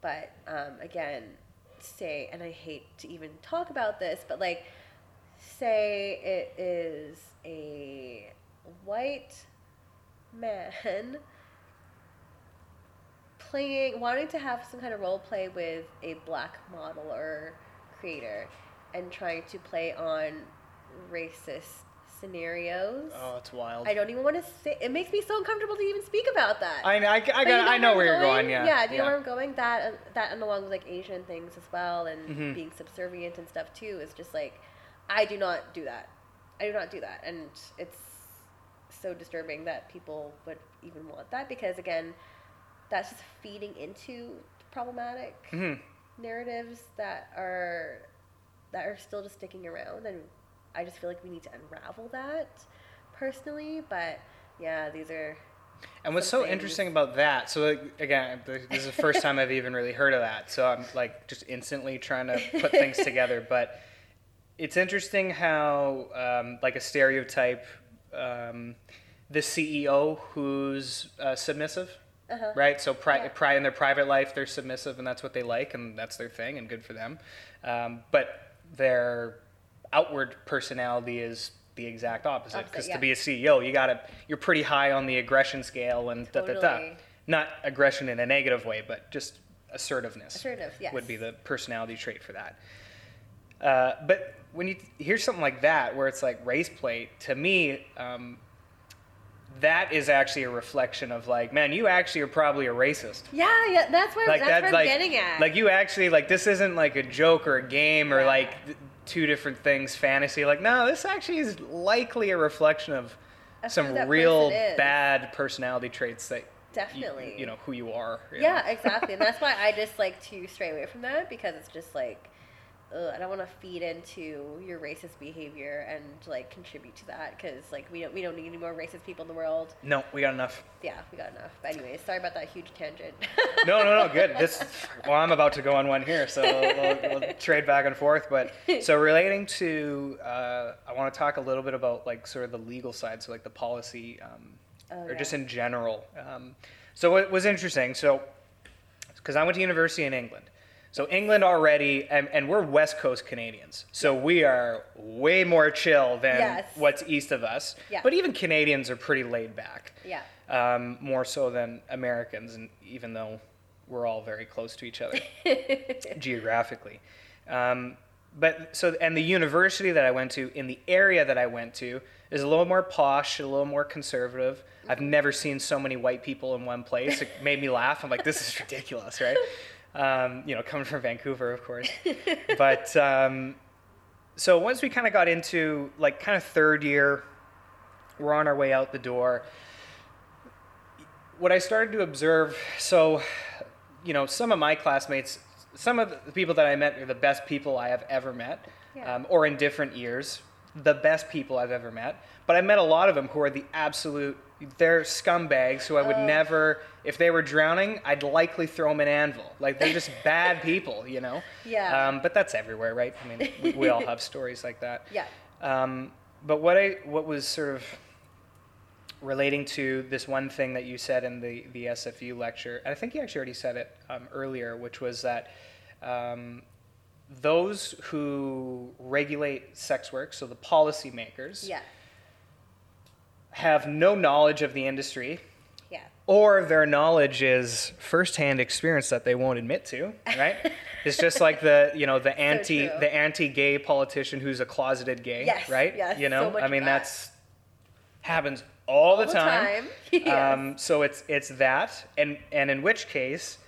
But um, again, say, and I hate to even talk about this, but like, say it is a white man playing wanting to have some kind of role play with a black model or creator and trying to play on racist scenarios. Oh, it's wild. I don't even want to say. It makes me so uncomfortable to even speak about that. I, I, I, got, you I know where you're I'm going. Yeah. Yeah. Do you know where I'm going? That and that and along with like Asian things as well, and Mhm. being subservient and stuff too is just like, I do not do that. I do not do that, and it's so disturbing that people would even want that because again, that's just feeding into problematic Mhm. narratives that are that are still just sticking around and I just feel like we need to unravel that personally but yeah these are And what's so things. interesting about that? So like, again, this is the first time I've even really heard of that. So I'm like just instantly trying to put things *laughs* together. But it's interesting how um, like a stereotype, um, the CEO who's uh, submissive, uh-huh. right? So pri- Yeah. pri- in their private life, they're submissive, and that's what they like, and that's their thing, and good for them. Um, but their outward personality is the exact opposite. Because yeah. to be a CEO, you gotta you're pretty high on the aggression scale, and da da da. Not aggression in a negative way, but just assertiveness Assertive, yes. would be the personality trait for that. Uh, but when you hear something like that, where it's like race play, to me, um, that is actually a reflection of like, man, you actually are probably a racist. Yeah, yeah, that's where Like that's, that's I'm like, getting at. like you actually like this isn't like a joke or a game or Yeah. like two different things, fantasy. Like no, this actually is likely a reflection of Of some real bad personality traits that you- Definitely. you, know who you are. you yeah, know? exactly. And that's why I just like to stray away from that because it's just like, ugh, I don't want to feed into your racist behavior and like contribute to that because like we don't we don't need any more racist people in the world. No, we got enough. Yeah, we got enough. But anyways, sorry about that huge tangent. *laughs* No, no, no, good. *laughs* This, well, I'm about to go on one here, so we'll, we'll trade back and forth. But so *laughs* relating to, uh, I want to talk a little bit about like sort of the legal side, so like the policy, um, Oh, or yeah. just in general. Um, so it was interesting. So, because I went to university in England. So England already, and, and we're West Coast Canadians, so we are way more chill than Yes. what's east of us. Yeah. But even Canadians are pretty laid back yeah. um, more so than Americans, and even though we're all very close to each other *laughs* geographically. Um, but so, and the university that I went to, in the area that I went to, is a little more posh, a little more conservative. I've never seen so many white people in one place. It made me laugh. I'm like, this is ridiculous, right? *laughs* Um, you know, coming from Vancouver, of course. *laughs* But um, so once we kind of got into like kind of third year, we're on our way out the door what I started to observe, so, you know, some of my classmates, some of the people that I met are the best people I have ever met, Yeah. um, or in different years, the best people I've ever met. But I met a lot of them who are the absolute, they're scumbags who I would Ugh. never, if they were drowning, I'd likely throw them an anvil. Like they're just *laughs* bad people, you know? Yeah. Um, but that's everywhere, right? I mean, we, we all have stories like that. *laughs* Yeah. Um, but what I what was sort of relating to this one thing that you said in the the SFU lecture, and I think you actually already said it um, earlier, which was that um, those who regulate sex work, so the policymakers, Yeah. Have no knowledge of the industry. Yeah. Or their knowledge is firsthand experience that they won't admit to, right? *laughs* it's just like the you know the anti true. the anti-gay politician who's a closeted gay, Yes, right? yes, you know, so I mean that. that's happens all, the the time. time, *laughs* yes. um, so it's it's that, and and in which case,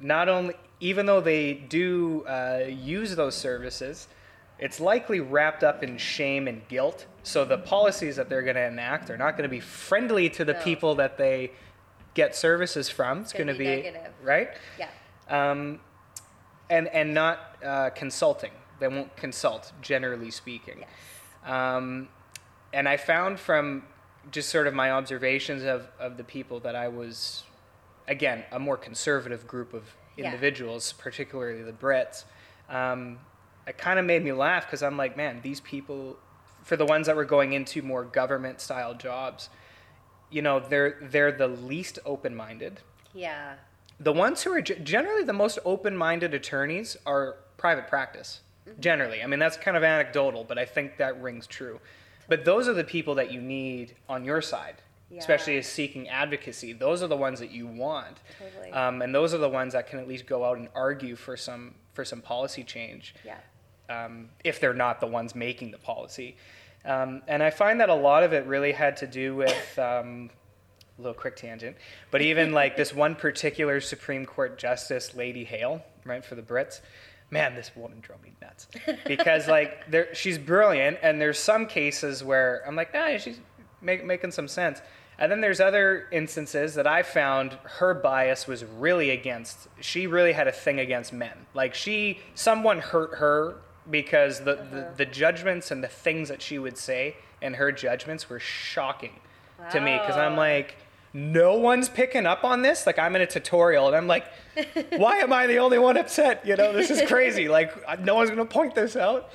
not only even though they do uh, use those services, it's likely wrapped up in shame and guilt. So the policies that they're going to enact are not going to be friendly to the No. people that they get services from. It's Gonna going to be be, negative. right, Yeah. um, and and not uh, consulting. They won't consult, generally speaking. Yes. Um, and I found from just sort of my observations of, of the people that I was, again, a more conservative group of Yeah. individuals, particularly the Brits, um, it kind of made me laugh because I'm like, man, these people, for the ones that were going into more government style jobs, you know, they're they're the least open minded. Yeah. The ones who are ge- generally the most open minded attorneys are private practice. Generally, I mean that's kind of anecdotal, but I think that rings true. But those are the people that you need on your side, especially as seeking advocacy. Those are the ones that you want, Totally. um, and those are the ones that can at least go out and argue for some for some policy change Yeah. um, if they're not the ones making the policy. Um, and I find that a lot of it really had to do with um, a little quick tangent, but even like this one particular Supreme Court Justice, Lady Hale, right for the Brits. Man, this woman drove me nuts because *laughs* like there, she's brilliant, and there's some cases where I'm like, ah, she's make, making some sense. And then there's other instances that I found her bias was really against. She really had a thing against men. Like she, someone hurt her because the, the, the judgments and the things that she would say and her judgments were shocking to me because I'm like, no one's picking up on this. Like I'm in a tutorial and I'm like, *laughs* why am I the only one upset? You know, this is crazy. *laughs* Like no one's gonna point this out.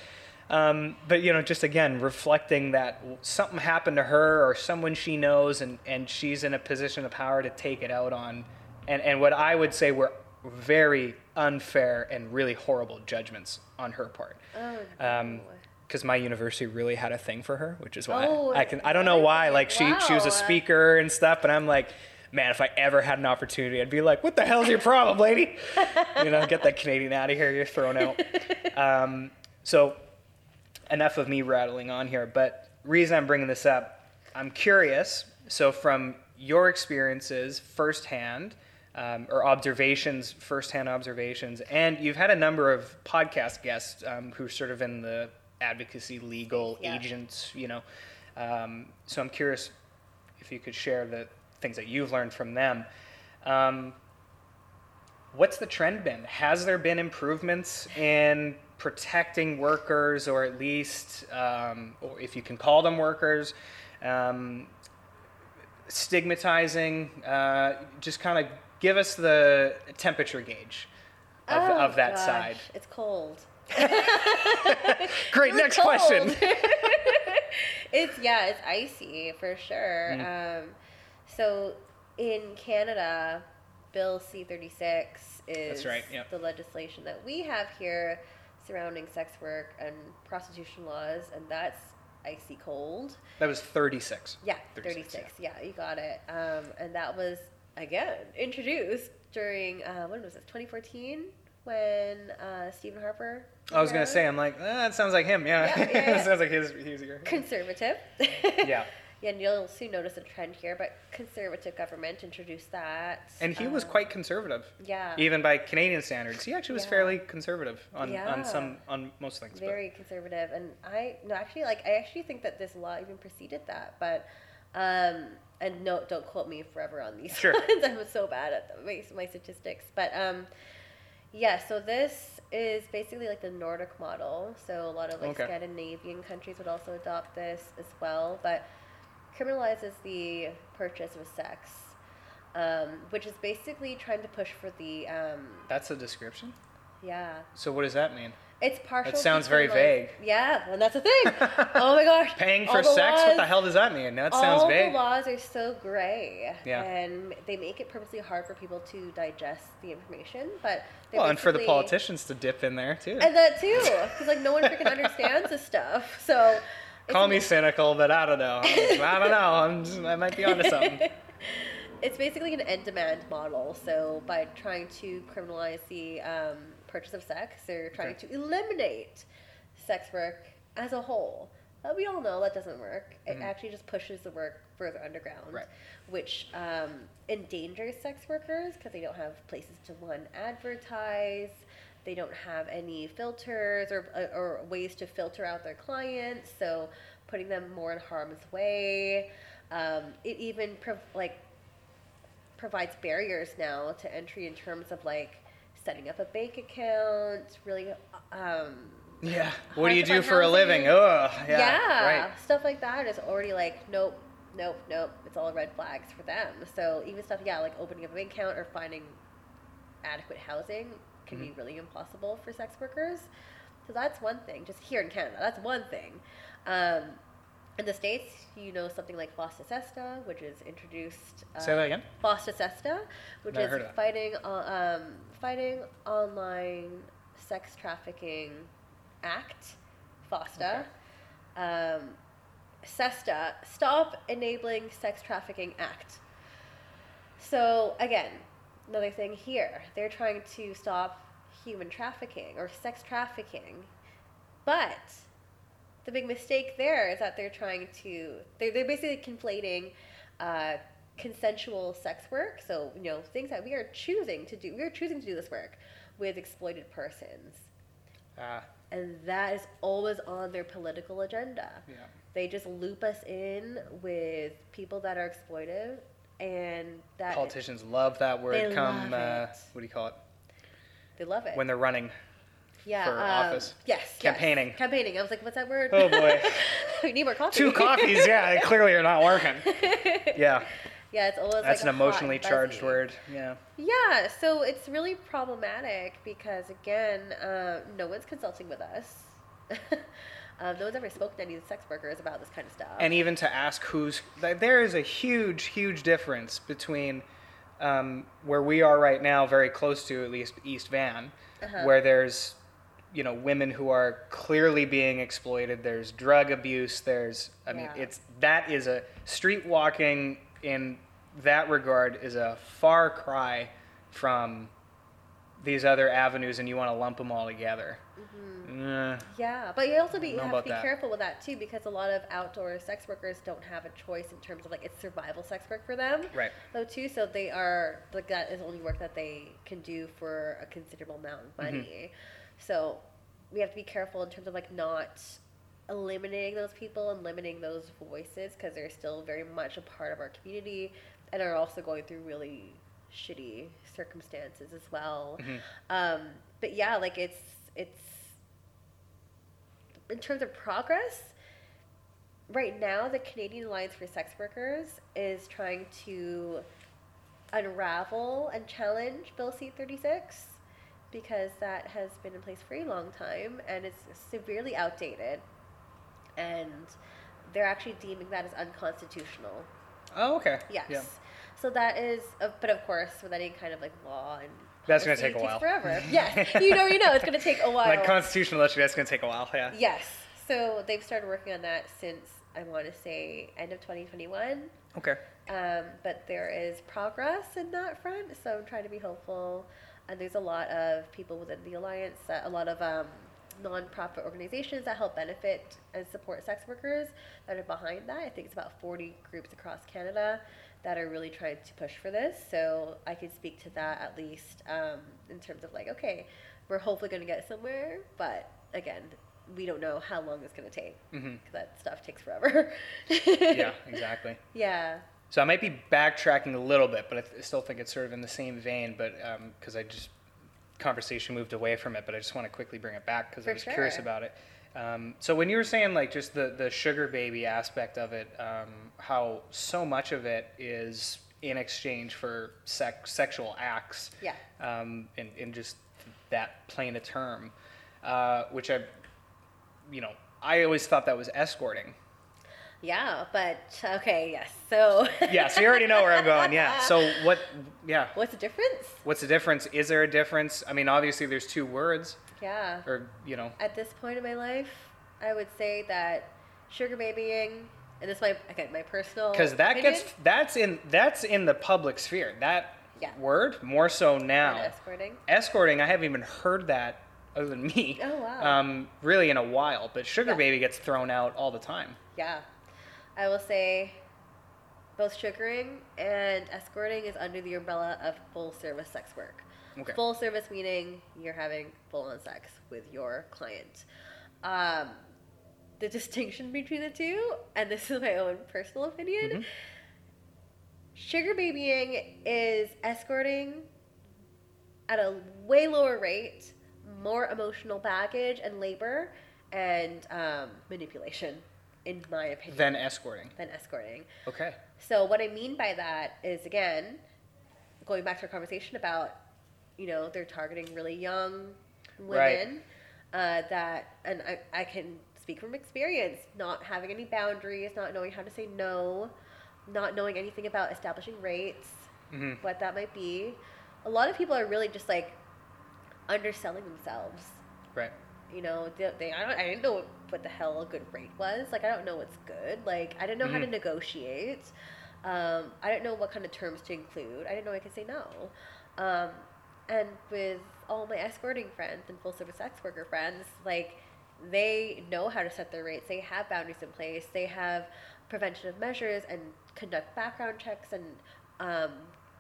Um, but you know, just again reflecting that something happened to her or someone she knows, and and she's in a position of power to take it out on, and and what I would say were very unfair and really horrible judgments on her part. Oh. Um, because my university really had a thing for her, which is why Oh, I can I don't know why like she she was a speaker and stuff, but I'm like, man, if I ever had an opportunity, I'd be like, what the hell's your problem, lady? you know, get that Canadian out of here, you're thrown out. *laughs* Um, so enough of me rattling on here, but reason I'm bringing this up, I'm curious So, from your experiences firsthand, um, or observations, firsthand observations, and you've had a number of podcast guests um, who are sort of in the advocacy, legal, Yeah. agents, you know. Um, so, I'm curious if you could share the things that you've learned from them. Um, what's the trend been? Has there been improvements in protecting workers, or at least, um, or if you can call them workers, um, stigmatizing? Uh, just kind of give us the temperature gauge of, Oh, of that gosh, side. It's cold. *laughs* Great, next cold. question. *laughs* it's yeah, it's icy for sure. Mm. Um, so in Canada, Bill C thirty six is right, yep. the legislation that we have here surrounding sex work and prostitution laws, and that's icy cold. That was 36. Yeah, 36, 36. Yeah. you got it. Um, and that was, again, introduced during, uh, when was this, 2014? When uh, Stephen Harper. I was around? to say, I'm like, eh, that sounds like him. Yeah. Yeah, yeah, *laughs* yeah. sounds like his, ear. Conservative. *laughs* Yeah. Yeah, and you'll soon notice a trend here, but conservative government introduced that. And he was um, quite conservative. Yeah. Even by Canadian standards. He actually was Yeah. fairly conservative on, Yeah. on some on most things. but- very conservative and i no actually like i actually think that this law even preceded that but um and no don't quote me forever on these Sure. *laughs* ones i'm so bad at the, my, my statistics but um yeah so this is basically like the nordic model so a lot of like Okay. scandinavian countries would also adopt this as well but criminalizes the purchase of sex um, which is basically trying to push for the um, That's a description? yeah So what does that mean? It's partial. sounds very vague. Yeah, and that's the thing. *laughs* oh my gosh. Paying for sex? what the hell does that mean? That sounds vague. All the laws are so gray. Yeah. And they make it purposely hard for people to digest the information. But Well, and for the politicians to dip in there too. And that too, because like no one freaking understands this stuff. So. Call me cynical, but I don't know. I don't know. I'm just, I might be onto something. *laughs* it's basically an end demand model. So by trying to criminalize the um, purchase of sex, they're trying Okay. to eliminate sex work as a whole. But we all know that doesn't work. It Mhm. actually just pushes the work further underground, Right. which um, endangers sex workers because they don't have places to one advertise. They don't have any filters or, uh, or ways to filter out their clients, so putting them more in harm's way. Um, it even prov- like provides barriers now to entry in terms of like setting up a bank account, really um, Yeah. What do you do for a living? Ugh. yeah, Yeah. Right. stuff like that is already like nope, nope, nope. It's all red flags for them. So even stuff, yeah, like opening up a bank account or finding adequate housing can Mm-hmm. be really impossible for sex workers. So that's one thing. Just here in Canada, that's one thing. Um, in the states, you know something like Fosta Sesta, which is introduced. Uh, Say that again. Fosta Sesta, which Never is fighting uh, um, fighting online sex trafficking act. Fosta. Um, SESTA, Stop Enabling Sex Trafficking Act. So again, another thing here, they're trying to stop human trafficking or sex trafficking, but the big mistake there is that they're trying to they're, they're basically conflating uh, consensual sex work so you know things that we are choosing to do we are choosing to do this work with exploited persons Ah, and that is always on their political agenda yeah. they just loop us in with people that are exploitive and that Politicians love that word. Come, uh, what do you call it? they love it When they're running. Yeah for um, office. yes yes. Campaigning. campaigning i was like what's that word Oh, boy. *laughs* we need more coffee Two coffees, yeah, they clearly are not working. *laughs* Yeah. yeah it's always That's like an emotionally charged word. Yeah. Yeah, so it's really problematic because again, uh, no one's consulting with us. um, *laughs* no one's ever spoken to any of the sex workers about this kind of stuff. and even to ask who's there is a huge huge difference between um, where we are right now very close to at least east van Uh-huh. where there's you know women who are clearly being exploited there's drug abuse there's i mean Yeah. it's that is a street walking in that regard is a far cry from these other avenues and you want to lump them all together. Nah. Yeah, but you also be, you have to be that. careful with that too because a lot of outdoor sex workers don't have a choice in terms of like it's survival sex work for them. Right. Though too, so they are like that is only work that they can do for a considerable amount of Mm-hmm. So we have to be careful in terms of like not eliminating those people and limiting those voices because they're still very much a part of our community and are also going through really shitty circumstances as well. Mhm. Um, but yeah, like it's it's in terms of progress. Right now, the Canadian Alliance for Sex Workers is trying to unravel and challenge Bill C 36 because that has been in place for a long time and it's severely outdated. And they're actually deeming that as unconstitutional. Oh, okay. Yes. Yeah. So that is, uh, but of course, with any kind of like law and That's gonna take a while. forever. *laughs* yes, you know, you know, it's gonna take a while. Like constitutional election, that's going to take a while. Yeah. yes. So they've started working on that since I want to say end of 2021. Okay. Um, but there is progress in that front, so I'm trying to be hopeful. And there's a lot of people within the alliance, that, a lot of um, nonprofit organizations that help benefit and support sex workers that are behind that. I think it's about 40 groups across Canada that are really trying to push for this. So I can speak to that at least um, in terms of like, okay, we're hopefully going to get somewhere, but again, we don't know how long it's going to take because that stuff takes forever. *laughs* Yeah, exactly. Yeah. So I might be backtracking a little bit, but I th- still think it's sort of in the same vein. But because I just conversation moved away from it, but I just want to quickly bring it back because I was curious about it. Um, so when you were saying like just the the sugar baby aspect of it, um, how so much of it is in exchange for sex, sexual acts, Yeah. um, in, in just that plain a term, uh, which I, you know, I always thought that was escorting. Yeah, but okay, yes. So *laughs* Yeah, so you already know where I'm going. Yeah. So what? Yeah. what's the difference? What's the difference? Is there a difference? I mean, obviously there's two words, Yeah. or you know, At this point in my life, I would say that sugar babying, and this is my again my personal because that opinion, gets that's in that's in the public sphere. That Yeah. word more so and now. escorting. Escorting, I haven't even heard that other than me. Oh, wow. Um, really in a while, but sugar Yeah. baby gets thrown out all the time. Yeah, I will say both sugaring and escorting is under the umbrella of full service sex work. Okay. Full service meaning you're having full on sex with your client. Um, the distinction *laughs* between the two, and this is my own personal opinion, Mhm. sugar babying is escorting at a way lower rate, more emotional baggage and labor and um, manipulation, in my opinion, Then escorting. than escorting. Okay. So what I mean by that is again, going back to our conversation about, you know, they're targeting really young Right. women. Uh, that and I, I can speak from experience, not having any boundaries, not knowing how to say no, not knowing anything about establishing rates, hmm what that might be. A lot of people are really just like underselling themselves Right. you know they, they I, don't, I didn't know what, the hell a good rate was. Like i don't know what's good. Like i didn't know how to Mhm. negotiate. Um, i didn't know what kind of terms to include. I didn't know i could say no. Um, and with all my escorting friends and full service sex worker friends like they know how to set their rates. They have boundaries in place. They have preventative measures and conduct background checks and um,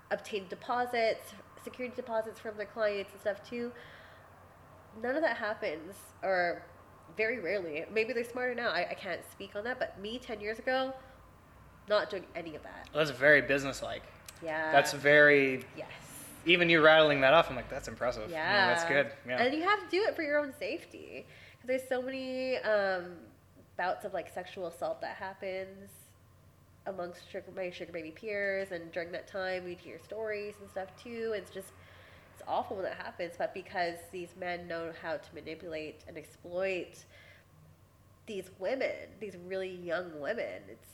obtain deposits security deposits from their clients and stuff too. None of that happens or very rarely maybe they're smarter now I, I can't speak on that but me 10 years ago not doing any of that That's very businesslike. yeah That's very. yes Even you rattling that off, I'm like, that's impressive. No, yeah that's good. Yeah. and you have to do it for your own safety 'Cause there's so many um, bouts of like sexual assault that happens amongst sugar, my sugar baby peers and during that time we'd hear stories and stuff too it's just it's awful when that happens but because these men know how to manipulate and exploit these women these really young women it's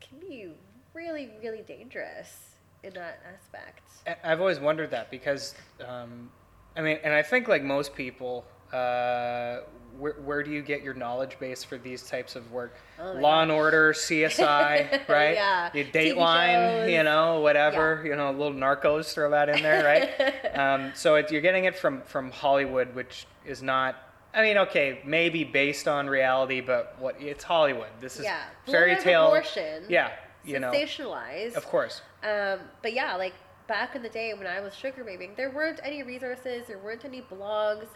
can be really really dangerous in that aspect. I've always wondered that because, um, I mean, and I think like most people, Uh, where, where do you get your knowledge base for these types of work? Oh Law and Order, CSI, *laughs* right? Yeah. You TV Dateline, you know, whatever, you know, little Narcos, throw that in there, right? *laughs* um, so it, you're getting it from from Hollywood, which is not. I mean, okay, maybe based on reality, but what it's Hollywood. This is Yeah. fairy Blown out of tale. proportion, Yeah, you know, sensationalized. of course. Um, but yeah, like back in the day when I was sugar babing, there weren't any resources, there weren't any blogs,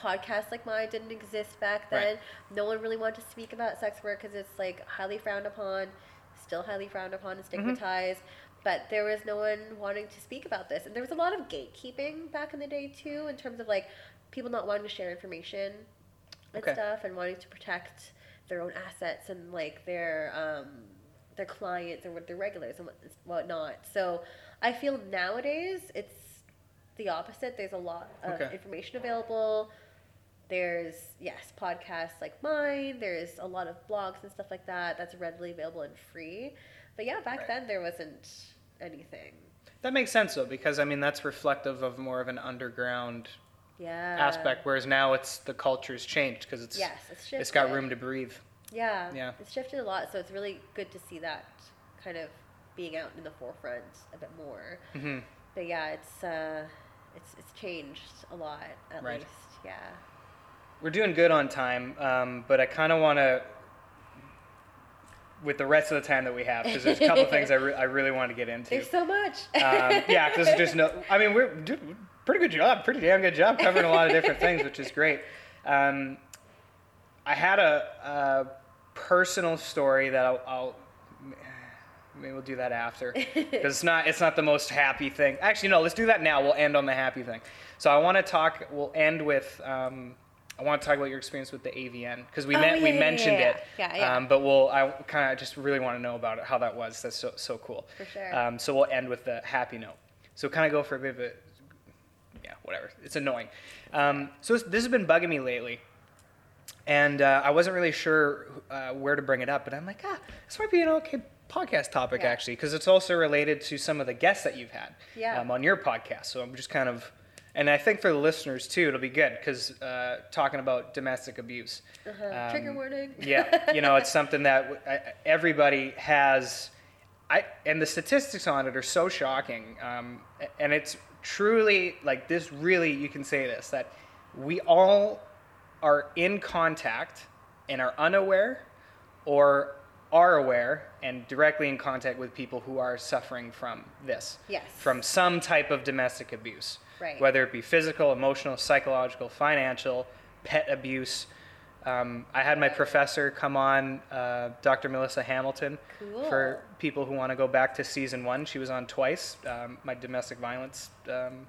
podcasts like mine didn't exist back then. Right. No one really wanted to speak about sex work because it's like highly frowned upon, still highly frowned upon and stigmatized. But there was no one wanting to speak about this, and there was a lot of gatekeeping back in the day too, in terms of like people not wanting to share information and Okay. stuff, and wanting to protect their own assets and like their um, their clients and what their regulars and whatnot. So I feel nowadays it's the opposite. There's a lot of Okay. information available. There's yes, podcasts like mine. There's a lot of blogs and stuff like that that's readily available and free. But yeah, back Right. then there wasn't anything. That makes sense though, because I mean that's reflective of more of an underground Yeah. aspect, whereas now it's the culture's changed because it's Yes, it's shifted. it's got room to breathe. Yeah. Yeah. It's shifted a lot, so it's really good to see that kind of being out in the forefront a bit more. hmm But yeah, it's uh, it's it's changed a lot at Right. least. Yeah. We're doing good on time, um, but I kind of want to, with the rest of the time that we have, because there's a couple things I, re- I really want to get into. There's so much. um, yeah, because there's just no. I mean, we're doing pretty good job, pretty damn good job covering a lot of different things, which is great. Um, I had a, a personal story that I'll, I'll maybe we'll do that after because it's not it's not the most happy thing. Actually, no, let's do that now. We'll end on the happy thing. So I want to talk. We'll end with. Um, I want to talk about your experience with the AVN because we Oh, met, yeah, we yeah, mentioned yeah, it. yeah. Yeah. Um, but we'll I kind of just really want to know about it, how that was. That's so so cool. For sure. Um, so we'll end with the happy note. So kind of go for a bit of a, yeah, whatever. It's annoying. Um, so this, this has been bugging me lately, and uh, I wasn't really sure uh, where to bring it up, but I'm like, ah, this might be an okay podcast topic actually, because it's also related to some of the guests that you've had um, on your podcast. So I'm just kind of, and I think for the listeners too, it'll be good because uh, talking about domestic abuse. Uh-huh. Trigger Um, warning. *laughs* yeah, you know, it's something that I- everybody has. I and the statistics on it are so shocking, um, and it's truly like this. Really, you can say this that we all are in contact and are unaware, or are aware and directly in contact with people who are suffering from this. Yes. From some type of domestic abuse. Right. Whether it be physical, emotional, psychological, financial, pet abuse. Um, I had my professor come on, uh, Dr. Melissa Hamilton, for people who want to go back to season one. She was on twice, um, my domestic violence um,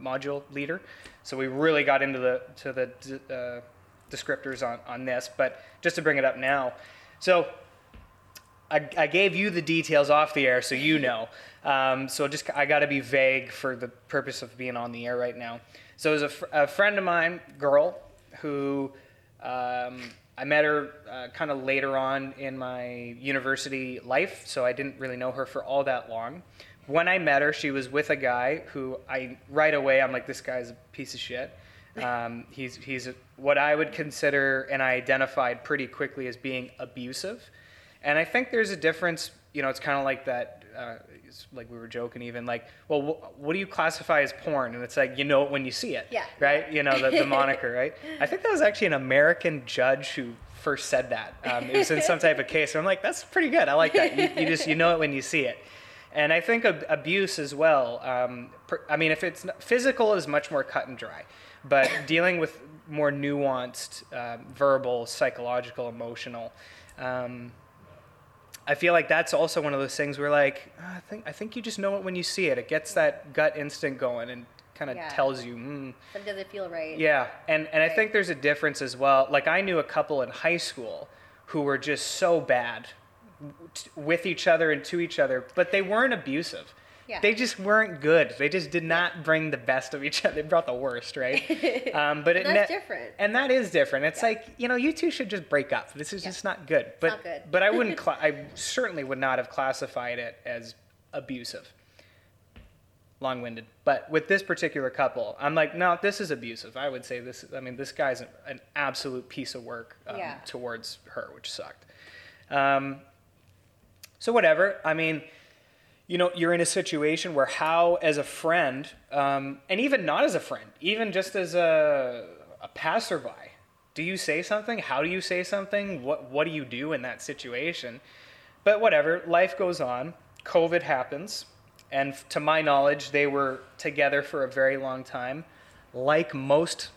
module leader. So we really got into the to the uh, descriptors on, on this. But just to bring it up now, so I, I gave you the details off the air so you know. Um, so just I got to be vague for the purpose of being on the air right now. So it was a, fr- a friend of mine, girl, who um, I met her uh, kind of later on in my university life, so I didn't really know her for all that long. When I met her, she was with a guy who I right away I'm like, this guy's a piece of shit. Um, he's he's what I would consider, and I identified pretty quickly as being abusive. And I think there's a difference. You know, it's kind of like that. Uh, it's like we were joking, even like, well, wh- what do you classify as porn? And it's like you know it when you see it. Yeah. Right. You know the, the *laughs* moniker, right? I think that was actually an American judge who first said that. Um, it was in some type of case. And I'm like, that's pretty good. I like that. You, you just you know it when you see it. And I think ab- abuse as well. Um, per, I mean, if it's not, physical, is much more cut and dry, but dealing with more nuanced, um, verbal, psychological, emotional. Um, I feel like that's also one of those things where, like, "Ah, I think I think you just know it when you see it. It gets that gut instinct going and kind of Yeah. tells you. Mm, Something doesn't feel right. yeah, and and I think there's a difference as well. Like I knew a couple in high school who were just so bad with each other and to each other, but they weren't abusive. Yeah. They just weren't good. They just did not bring the best of each other. They brought the worst, right? *laughs* um, but it that's ne- different. And that is different. It's Yeah. like you know, you two should just break up. This is Yeah. just not good. But not good. but I wouldn't. *laughs* Cla- I certainly would not have classified it as abusive. long-winded. But with this particular couple, I'm like, no, this is abusive. I would say this. I mean, this guy's an, an absolute piece of work um, Yeah. towards her, which sucked. Um, so whatever. I mean, you know, you're in a situation where how, as a friend, um, and even not as a friend, even just as a, a passerby, do you say something? How do you say something? What What do you do in that situation? But whatever, life goes on. COVID happens, and to my knowledge, they were together for a very long time. Like most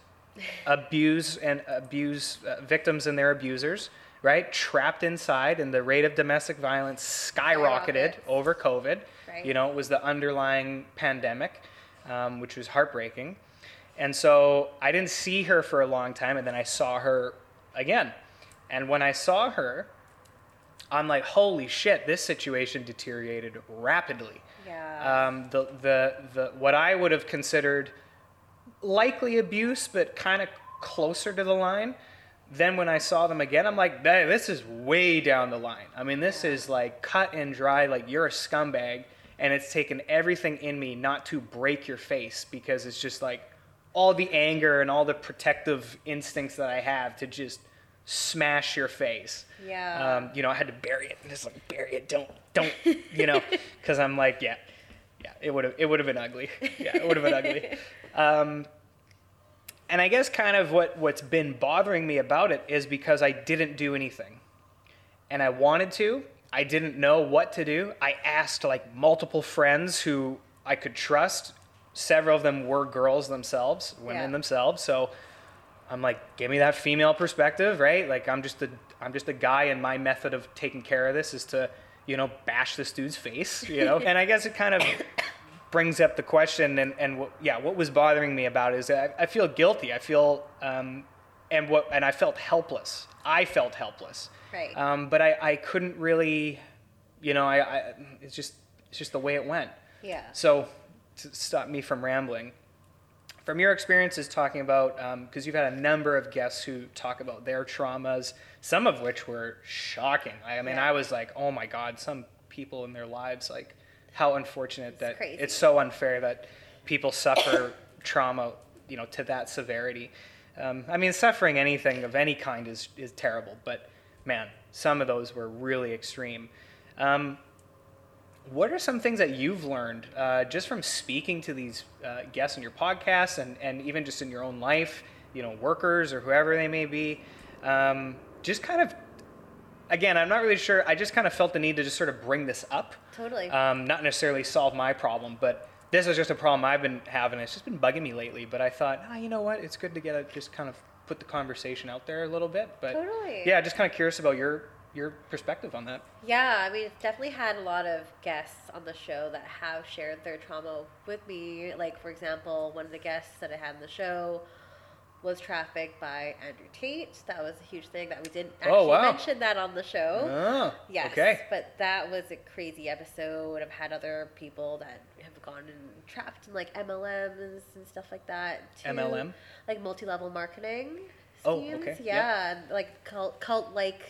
abuse and abuse uh, victims and their abusers, right? Trapped inside, and the rate of domestic violence skyrocketed Skyrockets. over COVID. Right. You know, it was the underlying pandemic, um, which was heartbreaking. And so I didn't see her for a long time, and then I saw her again. And when I saw her, I'm like, holy shit, this situation deteriorated rapidly. Yeah. Um, the, the, the, what I would have considered likely abuse, but kind of closer to the line. Then when I saw them again, I'm like, "Hey, this is way down the line. I mean, this is like cut and dry. Like you're a scumbag, and it's taken everything in me not to break your face because it's just like all the anger and all the protective instincts that I have to just smash your face. Yeah. Um, you know, I had to bury it and just like bury it. Don't, don't, you know, *laughs* because I'm like, yeah, yeah, it would have, it would have been ugly. Yeah, it would have been ugly. *laughs* Um, and I guess kind of what what's been bothering me about it is because I didn't do anything, and I wanted to. I didn't know what to do. I asked like multiple friends who I could trust. Several of them were girls themselves, women Yeah. themselves. So I'm like, give me that female perspective, right? Like I'm just a I'm just a guy, and my method of taking care of this is to, you know, bash this dude's face, you know. *laughs* and I guess it kind of brings up the question, and and what, yeah, what was bothering me about it is that I, I feel guilty. I feel um, and what and I felt helpless. I felt helpless. Right. Um, but I I couldn't really, you know, I, I it's just it's just the way it went. yeah. So, to stop me from rambling, from your experiences talking about, because you've had a number of guests who talk about their traumas, some of which were shocking. I mean, Yeah. I was like, oh my God, some people in their lives, like, how unfortunate that crazy. it's so unfair that people suffer *coughs* trauma, you know, to that severity. Um, I mean, suffering anything of any kind is, is terrible, but man, some of those were really extreme. Um, what are some things that you've learned uh, just from speaking to these uh, guests in your podcast and, and even just in your own life, you know, workers or whoever they may be? Um, just kind of, again, I'm not really sure. I just kind of felt the need to just sort of bring this up. Totally. Um, not necessarily solve my problem, but this is just a problem I've been having. It's just been bugging me lately. But I thought, ah, you know what? It's good to get a, just kind of put the conversation out there a little bit. But Totally. yeah, just kind of curious about your your perspective on that. Yeah, I mean, it's definitely had a lot of guests on the show that have shared their trauma with me. Like, for example, one of the guests that I had on the show was trafficked by Andrew Tate. That was a huge thing that we didn't actually Oh, wow. mention that on the show. Oh, Yes. Okay. But that was a crazy episode. I've had other people that have gone and trapped in like MLMs and stuff like that. Too. MLM? Like multi level marketing Oh, okay. Yeah. and, Like cult cult like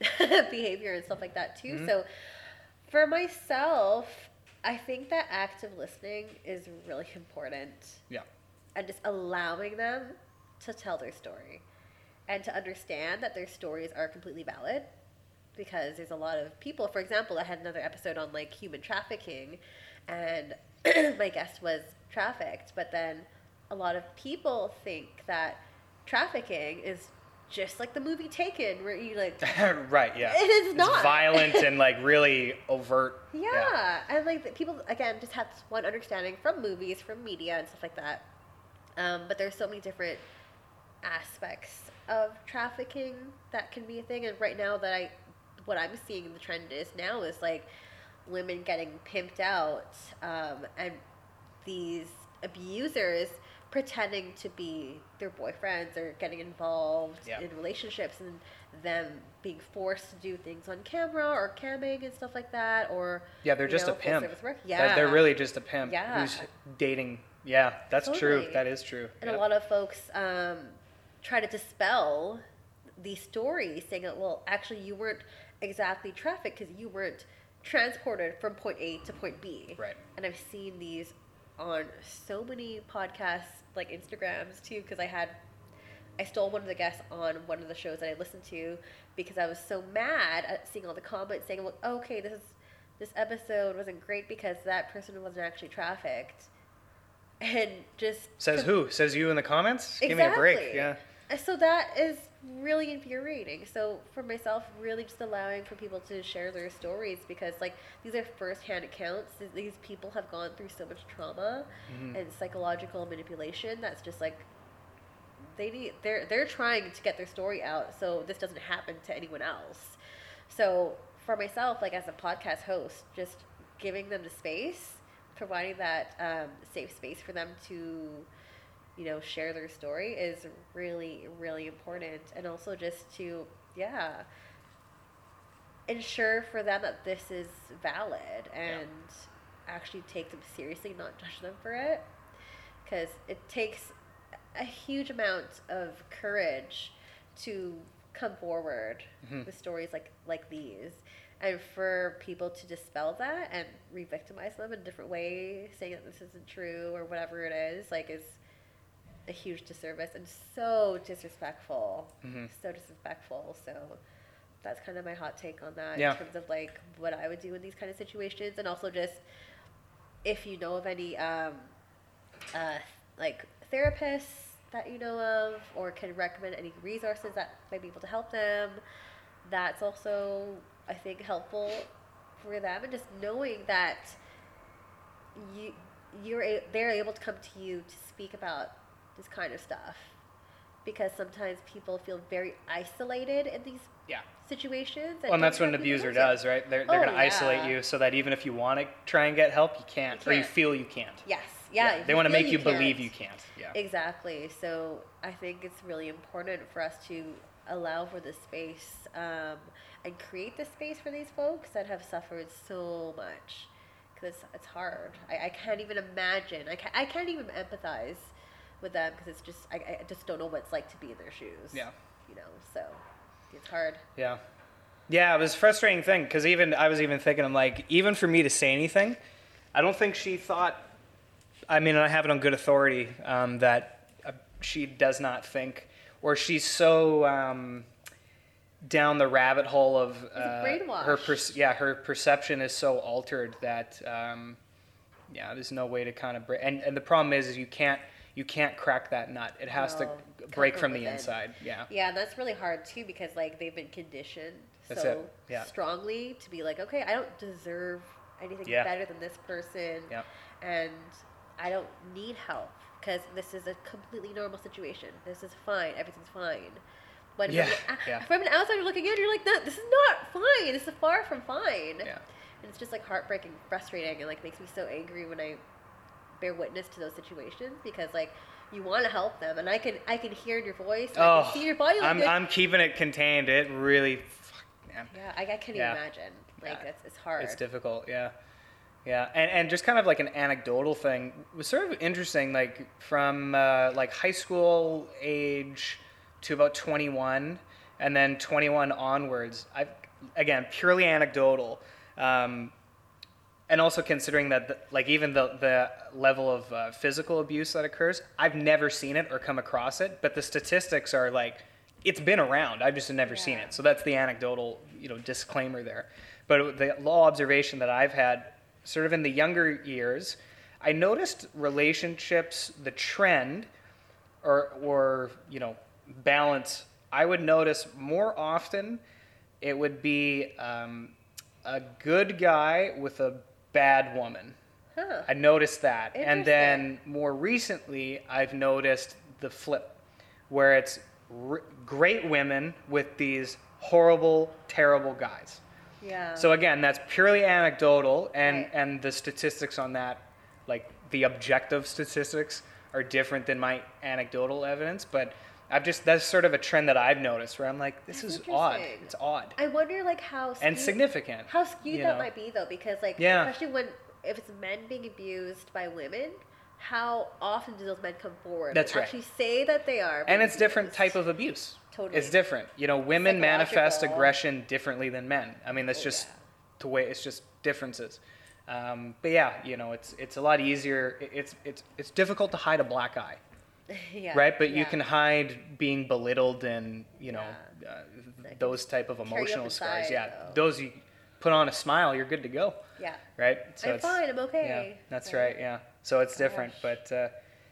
*laughs* behavior and stuff like that too. Mm-hmm. So for myself, I think that active listening is really important Yeah. And just allowing them to tell their story and to understand that their stories are completely valid because there's a lot of people for example i had another episode on like human trafficking and *clears throat* my guest was trafficked but then a lot of people think that trafficking is just like the movie taken where you like *laughs* right. Yeah. It is It's not. violent and like *laughs* really overt. Yeah, and like the people again just have this one understanding from movies, from media, and stuff like that. Um, but there's so many different aspects of trafficking that can be a thing. And right now, that I, what I'm seeing the trend is now is like women getting pimped out, um, and these abusers pretending to be their boyfriends or getting involved Yeah. in relationships and them being forced to do things on camera or camming and stuff like that or Yeah, they're just know, a pimp. work. They're- Yeah, They're really just a pimp Yeah. who's dating. Yeah, that's true. That is true. and Yep. a lot of folks um, try to dispel these stories, saying that well, actually, you weren't exactly trafficked because you weren't transported from point A to point B. Right. And I've seen these on so many podcasts, like Instagrams too, because I had, I stole one of the guests on one of the shows that I listened to because I was so mad at seeing all the comments saying, well, okay, this is, this episode wasn't great because that person wasn't actually trafficked. And just Says com- who? Says you in the comments? Give me a break. Yeah. Uh, So that is really infuriating. So for myself, really just allowing for people to share their stories because like these are first-hand accounts. These people have gone through so much trauma Mm-hmm. and psychological manipulation. That's just like they need. They're they're trying to get their story out so this doesn't happen to anyone else. So for myself, like as a podcast host, just giving them the space, providing that um, safe space for them to you know, share their story is really, really important. And also just to, yeah, ensure for them that this is valid and actually take them seriously, not judge them for it. Because it takes a huge amount of courage to come forward Mhm. with stories like, like these. And for people to dispel that and re-victimize them in a different way, saying that this isn't true or whatever it is, like is a huge disservice and so disrespectful. Mhm. So disrespectful. So that's kind of my hot take on that Yeah. in terms of like what I would do in these kind of situations, and also just if you know of any um, uh, like therapists that you know of, or can recommend any resources that might be able to help them. That's also I think helpful for them, and just knowing that you you're a, they're able to come to you to speak about this kind of stuff because sometimes people feel very isolated in these Yeah. situations. Well, and that's what an don't have people abuser does, right? They're, they're Oh, going to isolate you so that even if you want to try and get help, you can't, You or you feel you can't. Yes, yeah. if They want to make you, believe you can't. Yeah. Exactly. So I think it's really important for us to allow for the space um, and create the space for these folks that have suffered so much. Because it's, it's hard. I, I can't even imagine. I can't, I can't even empathize with them because it's just, I, I just don't know what it's like to be in their shoes. Yeah. You know, so it's hard. Yeah. Yeah, it was a frustrating thing because even I was even thinking, I'm like, even for me to say anything, I don't think she thought. I mean, I have it on good authority um, that uh, she does not think, or she's so um, down the rabbit hole of uh, her. Per- yeah, her perception is so altered that um, yeah, there's no way to kind of break. And and the problem is, is you can't you can't crack that nut. It has No, to break from the inside. Yeah. Yeah, that's really hard too because like they've been conditioned That's so yeah. strongly to be like, okay, I don't deserve anything Yeah. better than this person, Yep. and I don't need help because this is a completely normal situation. This is fine. Everything's fine. But Yeah, from, an, yeah. from an outsider looking in, you're like, no, this is not fine. This is far from fine. Yeah. And it's just like heartbreaking, frustrating, and like makes me so angry when I bear witness to those situations because like you want to help them, and I can I can hear your voice, and I Oh, can see your body I'm. I'm keeping it contained. It really, fuck, man, yeah, I, I can't Yeah. even imagine. Like Yeah. it's it's hard. it's difficult. Yeah, yeah, and and just kind of like an anecdotal thing was sort of interesting. Like from uh, like high school age to about 21, and then 21 onwards. I've again purely anecdotal. Um, and also considering that the, like even the the level of uh, physical abuse that occurs i've never seen it or come across it but the statistics are like it's been around i've just never seen it so that's the anecdotal you know disclaimer there but the law observation that i've had sort of in the younger years i noticed relationships the trend or or you know balance i would notice more often it would be um, a good guy with a bad woman. Huh. i noticed that. And then more recently i've noticed the flip where it's r- great women with these horrible terrible guys Yeah. so again, that's purely anecdotal, and Right. and the statistics on that, like the objective statistics, are different than my anecdotal evidence. But I've just that's sort of a trend that I've noticed where I'm like, this That's is odd. It's odd I wonder like how and significant. How skewed that know? might be though, because like Yeah. especially when if it's men being abused by women, how often do those men come forward That's and right. actually say that they are? And it's different type of abuse. Totally. It's different. You know, women manifest aggression differently than men. I mean, that's Oh, just the way it's just differences. Um, but yeah, you know, it's it's a lot easier. It's it's it's difficult to hide a black eye, *laughs* yeah. right? But you can hide being belittled and you know uh, those type of emotional scars. Yeah, though. those you put on a smile, you're good to go, Yeah. right? I'm it's- fine. I'm Yeah, okay. that's So- right. Yeah, so it's different, but. Uh,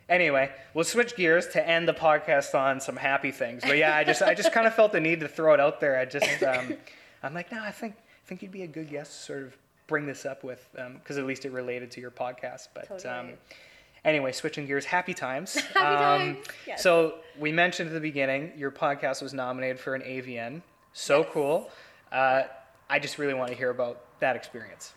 Anyway, we'll switch gears to end the podcast on some happy things. But yeah, I just I just kind of felt the need to throw it out there. I just *laughs* um, I'm like, no, I think I think you'd be a good guest to sort of bring this up with because at least it related to your podcast. But um, anyway, switching gears, happy times. *laughs* Happy Um, times, yes. So we mentioned at the beginning your podcast was nominated for an AVN. So Yes. cool. Uh, I just really want to hear about that experience.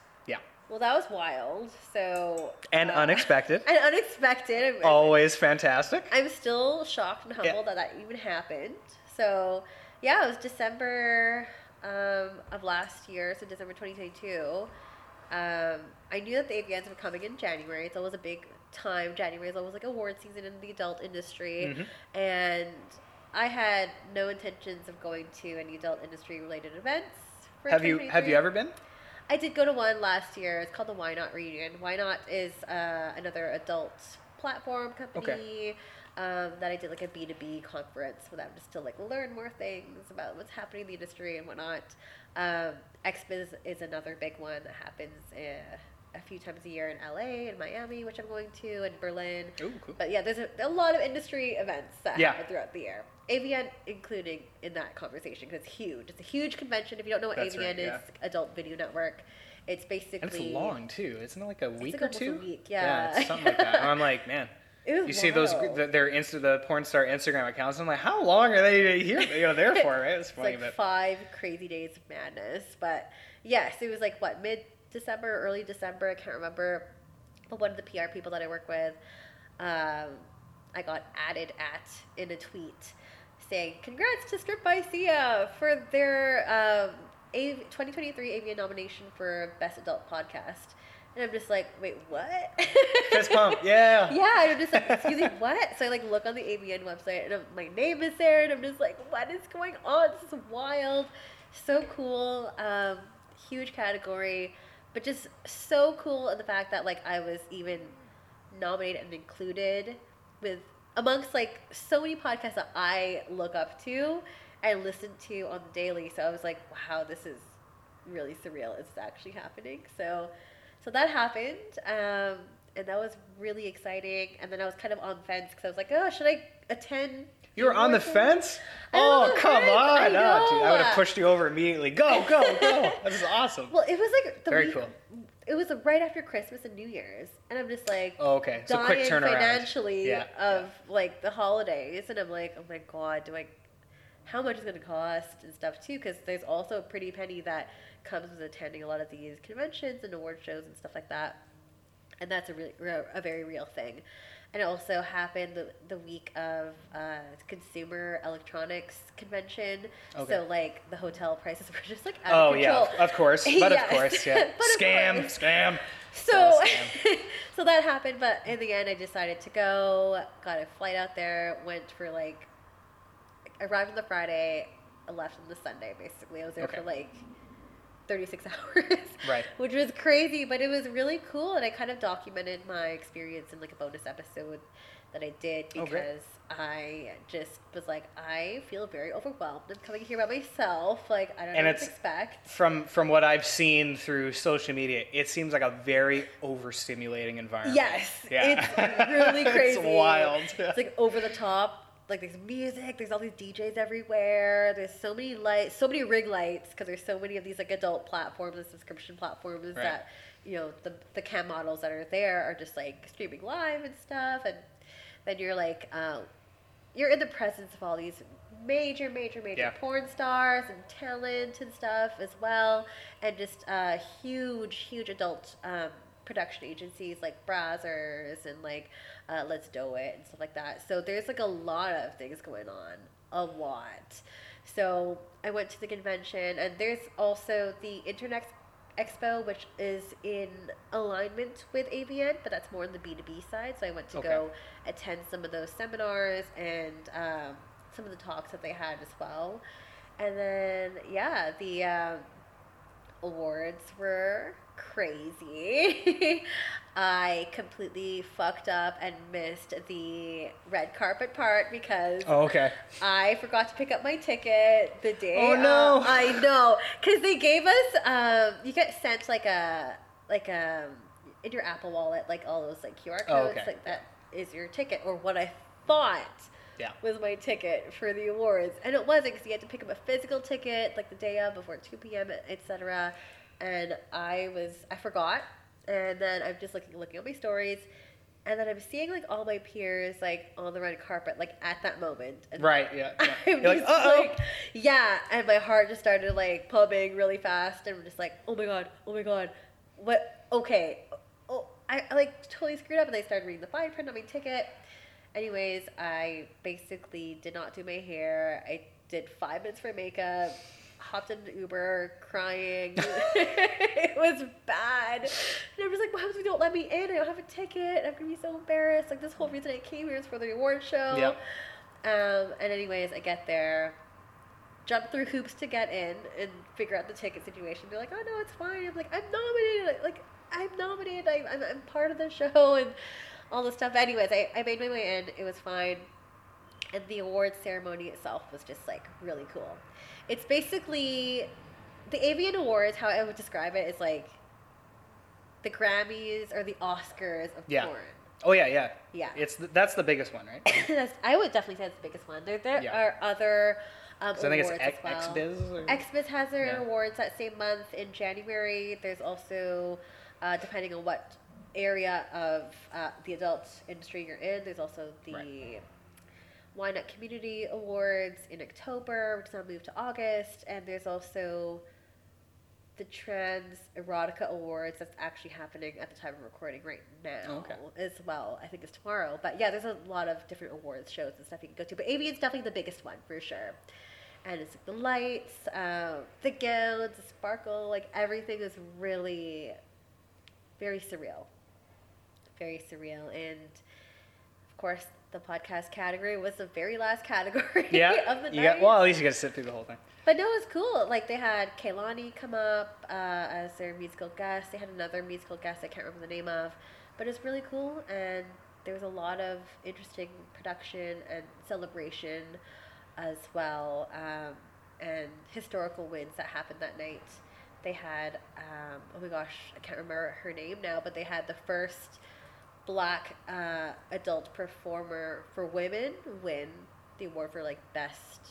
Yeah, Well, that was wild. So. and uh, unexpected. *laughs* And unexpected. I'm- *laughs* Always fantastic. I'm still shocked and humbled that that even happened. So, yeah, it was December um, of last year, so December 2022. Um, I knew that the AVNs were coming in January. It's always a big time. January is always like award season in the adult industry. Mhm. And I had no intentions of going to any adult industry related events. For Have you have you ever been? I did go to one last year. It's called the YNOT Reunion. YNOT is uh, another adult platform company um, that I did like a B two B conference for them just to like learn more things about what's happening in the industry and whatnot. Um, XBiz is another big one that happens uh, a few times a year in LA and Miami, which I'm going to, and Berlin. Ooh, cool. But yeah, there's a, a lot of industry events that Yeah. happen throughout the year. AVN including in that conversation because it's huge. It's a huge convention. If you don't know what That's AVN right, is, yeah. Adult Video Network. It's basically And it's long too. Isn't it like a week like or two? week, Yeah, yeah. it's something like that. And I'm like, man. *laughs* You see those wild. the, their Insta the porn star Instagram accounts. I'm like, how long are they here? You know, there for right? It's *laughs* It's like but five crazy days of madness. But yes, it was like what mid December, early December. I can't remember. But one of the PR people that I work with, um, I got added at in a tweet saying, "Congrats to Stripped by Sia for their um, A- 2023 AVN nomination for Best Adult Podcast." And I'm just like, "Wait, what?" fist pump. *laughs* Yeah. Yeah, I'm just like, excuse me, what? So I like look on the AVN website and I'm, my name is there, and I'm just like, what is going on? This is wild, so cool, um, huge category, but just so cool in the fact that like I was even nominated and included with amongst like so many podcasts that I look up to and listen to on the daily. So I was like, wow, this is really surreal. It's actually happening. So, so that happened, um, and that was really exciting. And then I was kind of on fence because I was like, oh, should I attend? You were on the fence? Oh, come on. I Oh, dude, I would have pushed you over immediately. Go, go, go. This is awesome. Well, it was like the Very week. cool. It was right after Christmas and New Year's, and I'm just like, Oh, okay. So quick turnaround. financially Yeah, of like the holidays, and I'm like, oh my god, do I? How much is it going to cost and stuff too? Because there's also a pretty penny that comes with attending a lot of these conventions and award shows and stuff like that, and that's a really a very real thing. And it also happened the, the week of uh, Consumer Electronics Convention. Okay. So like the hotel prices *laughs* were just like out Oh of yeah, of course. *laughs* But of course, yeah. *laughs* Scam, course. scam. So, scam. so that happened, but in the end, I decided to go. Got a flight out there. Went for like, arrived on the Friday, I left on the Sunday. Basically, I was there Okay. for like thirty six *laughs* hours. Right. Which was crazy, but it was really cool, and I kind of documented my experience in like a bonus episode that I did Oh, because I just was like, I feel very overwhelmed. I'm coming here by myself. Like I don't And know what to it's- expect. From from what I've seen through social media, it seems like a very overstimulating environment. Yes, Yeah. it's really *laughs* crazy. it's wild. It's like over the top. Like there's music, there's all these DJs everywhere. There's so many lights, so many rig lights because there's so many of these like adult platforms and subscription platforms Right. that you know the the cam models that are there are just like streaming live and stuff. And then you're like, uh, you're in the presence of all these major, major, major Yeah. porn stars and talent and stuff as well, and just uh, huge, huge adult um, production agencies like Brazzers and like uh, LetsDoeIt and stuff like that. So there's like a lot of things going on, a lot. So I went to the convention, and there's also the Internet Expo, which is in alignment with AVN, but that's more on the B2B side. So I went to Okay. go attend some of those seminars and um, some of the talks that they had as well. And then, yeah, the um, awards were crazy. *laughs* I completely fucked up and missed the red carpet part because Oh, okay. I forgot to pick up my ticket the day. Oh, no. of- I know, because they gave us. Um, you get sent like a like um in your Apple Wallet, like all those like QR codes, Oh, okay. like that is your ticket or what I thought Yeah. was my ticket for the awards, and it wasn't because you had to pick up a physical ticket like the day of before two p.m. etc. And I was I forgot, and then I'm just looking looking at my stories. And then I'm seeing like all my peers like on the red carpet like at that moment. And Right. Yeah. yeah. *laughs* I'm You're like, just uh oh. like, yeah, and my heart just started like pumping really fast, and I'm just like, oh my god, oh my god, what? Okay, oh, I, I like totally screwed up, and I started reading the fine print on my ticket. Anyways, I basically did not do my hair. I did five minutes for makeup. Hopped in an Uber, crying. *laughs* it was bad. And I was like, why would you don't let me in? I don't have a ticket. I'm gonna be so embarrassed. Like this whole reason I came here is for the award show. Yep. Um, and anyways, I get there, jump through hoops to get in and figure out the ticket situation. Be like, oh no, it's fine. I'm like, I'm nominated. Like, I'm nominated. I, I'm, I'm part of the show *laughs* and all this stuff. Anyways, I, I made my way in. It was fine. And the awards ceremony itself was just like really cool. It's basically the AVN Awards, how I would describe it, is like the Grammys or the Oscars of Yeah. porn. Oh yeah, yeah. Yeah. It's the, that's the biggest one, right? *coughs* I would definitely say it's the biggest one. There, there Yeah. are other um, So I think it's X, well. XBiz. Or? XBiz has their Yeah. awards that same month in January. There's also, uh, depending on what area of uh, the adult industry you're in, there's also the Right. YNOT Community Awards in October, which is now moved to August, and there's also the Trans Erotica Awards that's actually happening at the time of recording right now Okay. as well. I think it's tomorrow. But yeah, there's a lot of different awards shows and stuff you can go to. But AVN's definitely the biggest one for sure. And it's like the lights, um, the gowns, the sparkle, like everything is really very surreal. Very surreal. And of course, the podcast category was the very last *laughs* category Yeah. of the you night. got well. At least you got to sit through the whole thing. But no, it was cool. Like they had Kehlani come up uh, as their musical guest. They had another musical guest I can't remember the name of, but it was really cool. And there was a lot of interesting production and celebration as well, um, and historical wins that happened that night. They had um, oh my gosh, I can't remember her name now, but they had the first black uh, adult performer for women win the award for like best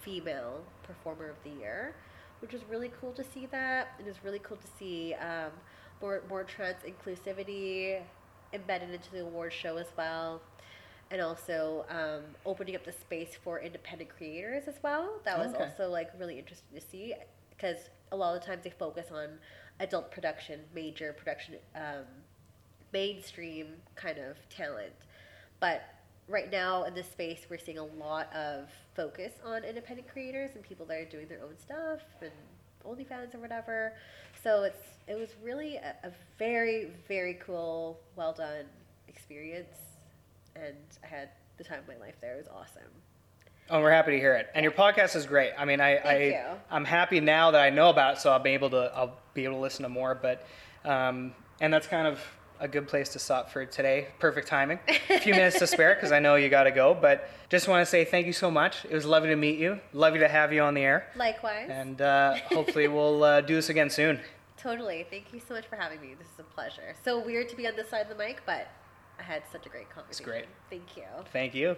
female performer of the year, which was really cool to see that. It was really cool to see um, more more trans inclusivity embedded into the award show as well. And also um, opening up the space for independent creators as well. That was Okay. also like really interesting to see because a lot of the times they focus on adult production, major production, um, mainstream kind of talent. But right now in this space, we're seeing a lot of focus on independent creators and people that are doing their own stuff and OnlyFans or whatever. So it's it was really a, a very very cool, well done experience, and I had the time of my life there. It was awesome. Oh, we're happy to hear it. And your podcast is great. I mean, I, Thank I. I'm happy now that I know about it, so I'll be able to I'll be able to listen to more. But um, and that's kind of a good place to stop for today. Perfect timing. A *laughs* few minutes to spare because I know you got to go. But just want to say thank you so much. It was lovely to meet you. Lovely to have you on the air. Likewise. And uh, hopefully we'll uh, do this again soon. *laughs* Totally. Thank you so much for having me. This is a pleasure. So weird to be on this side of the mic, but I had such a great conversation. It's great. Thank you. Thank you.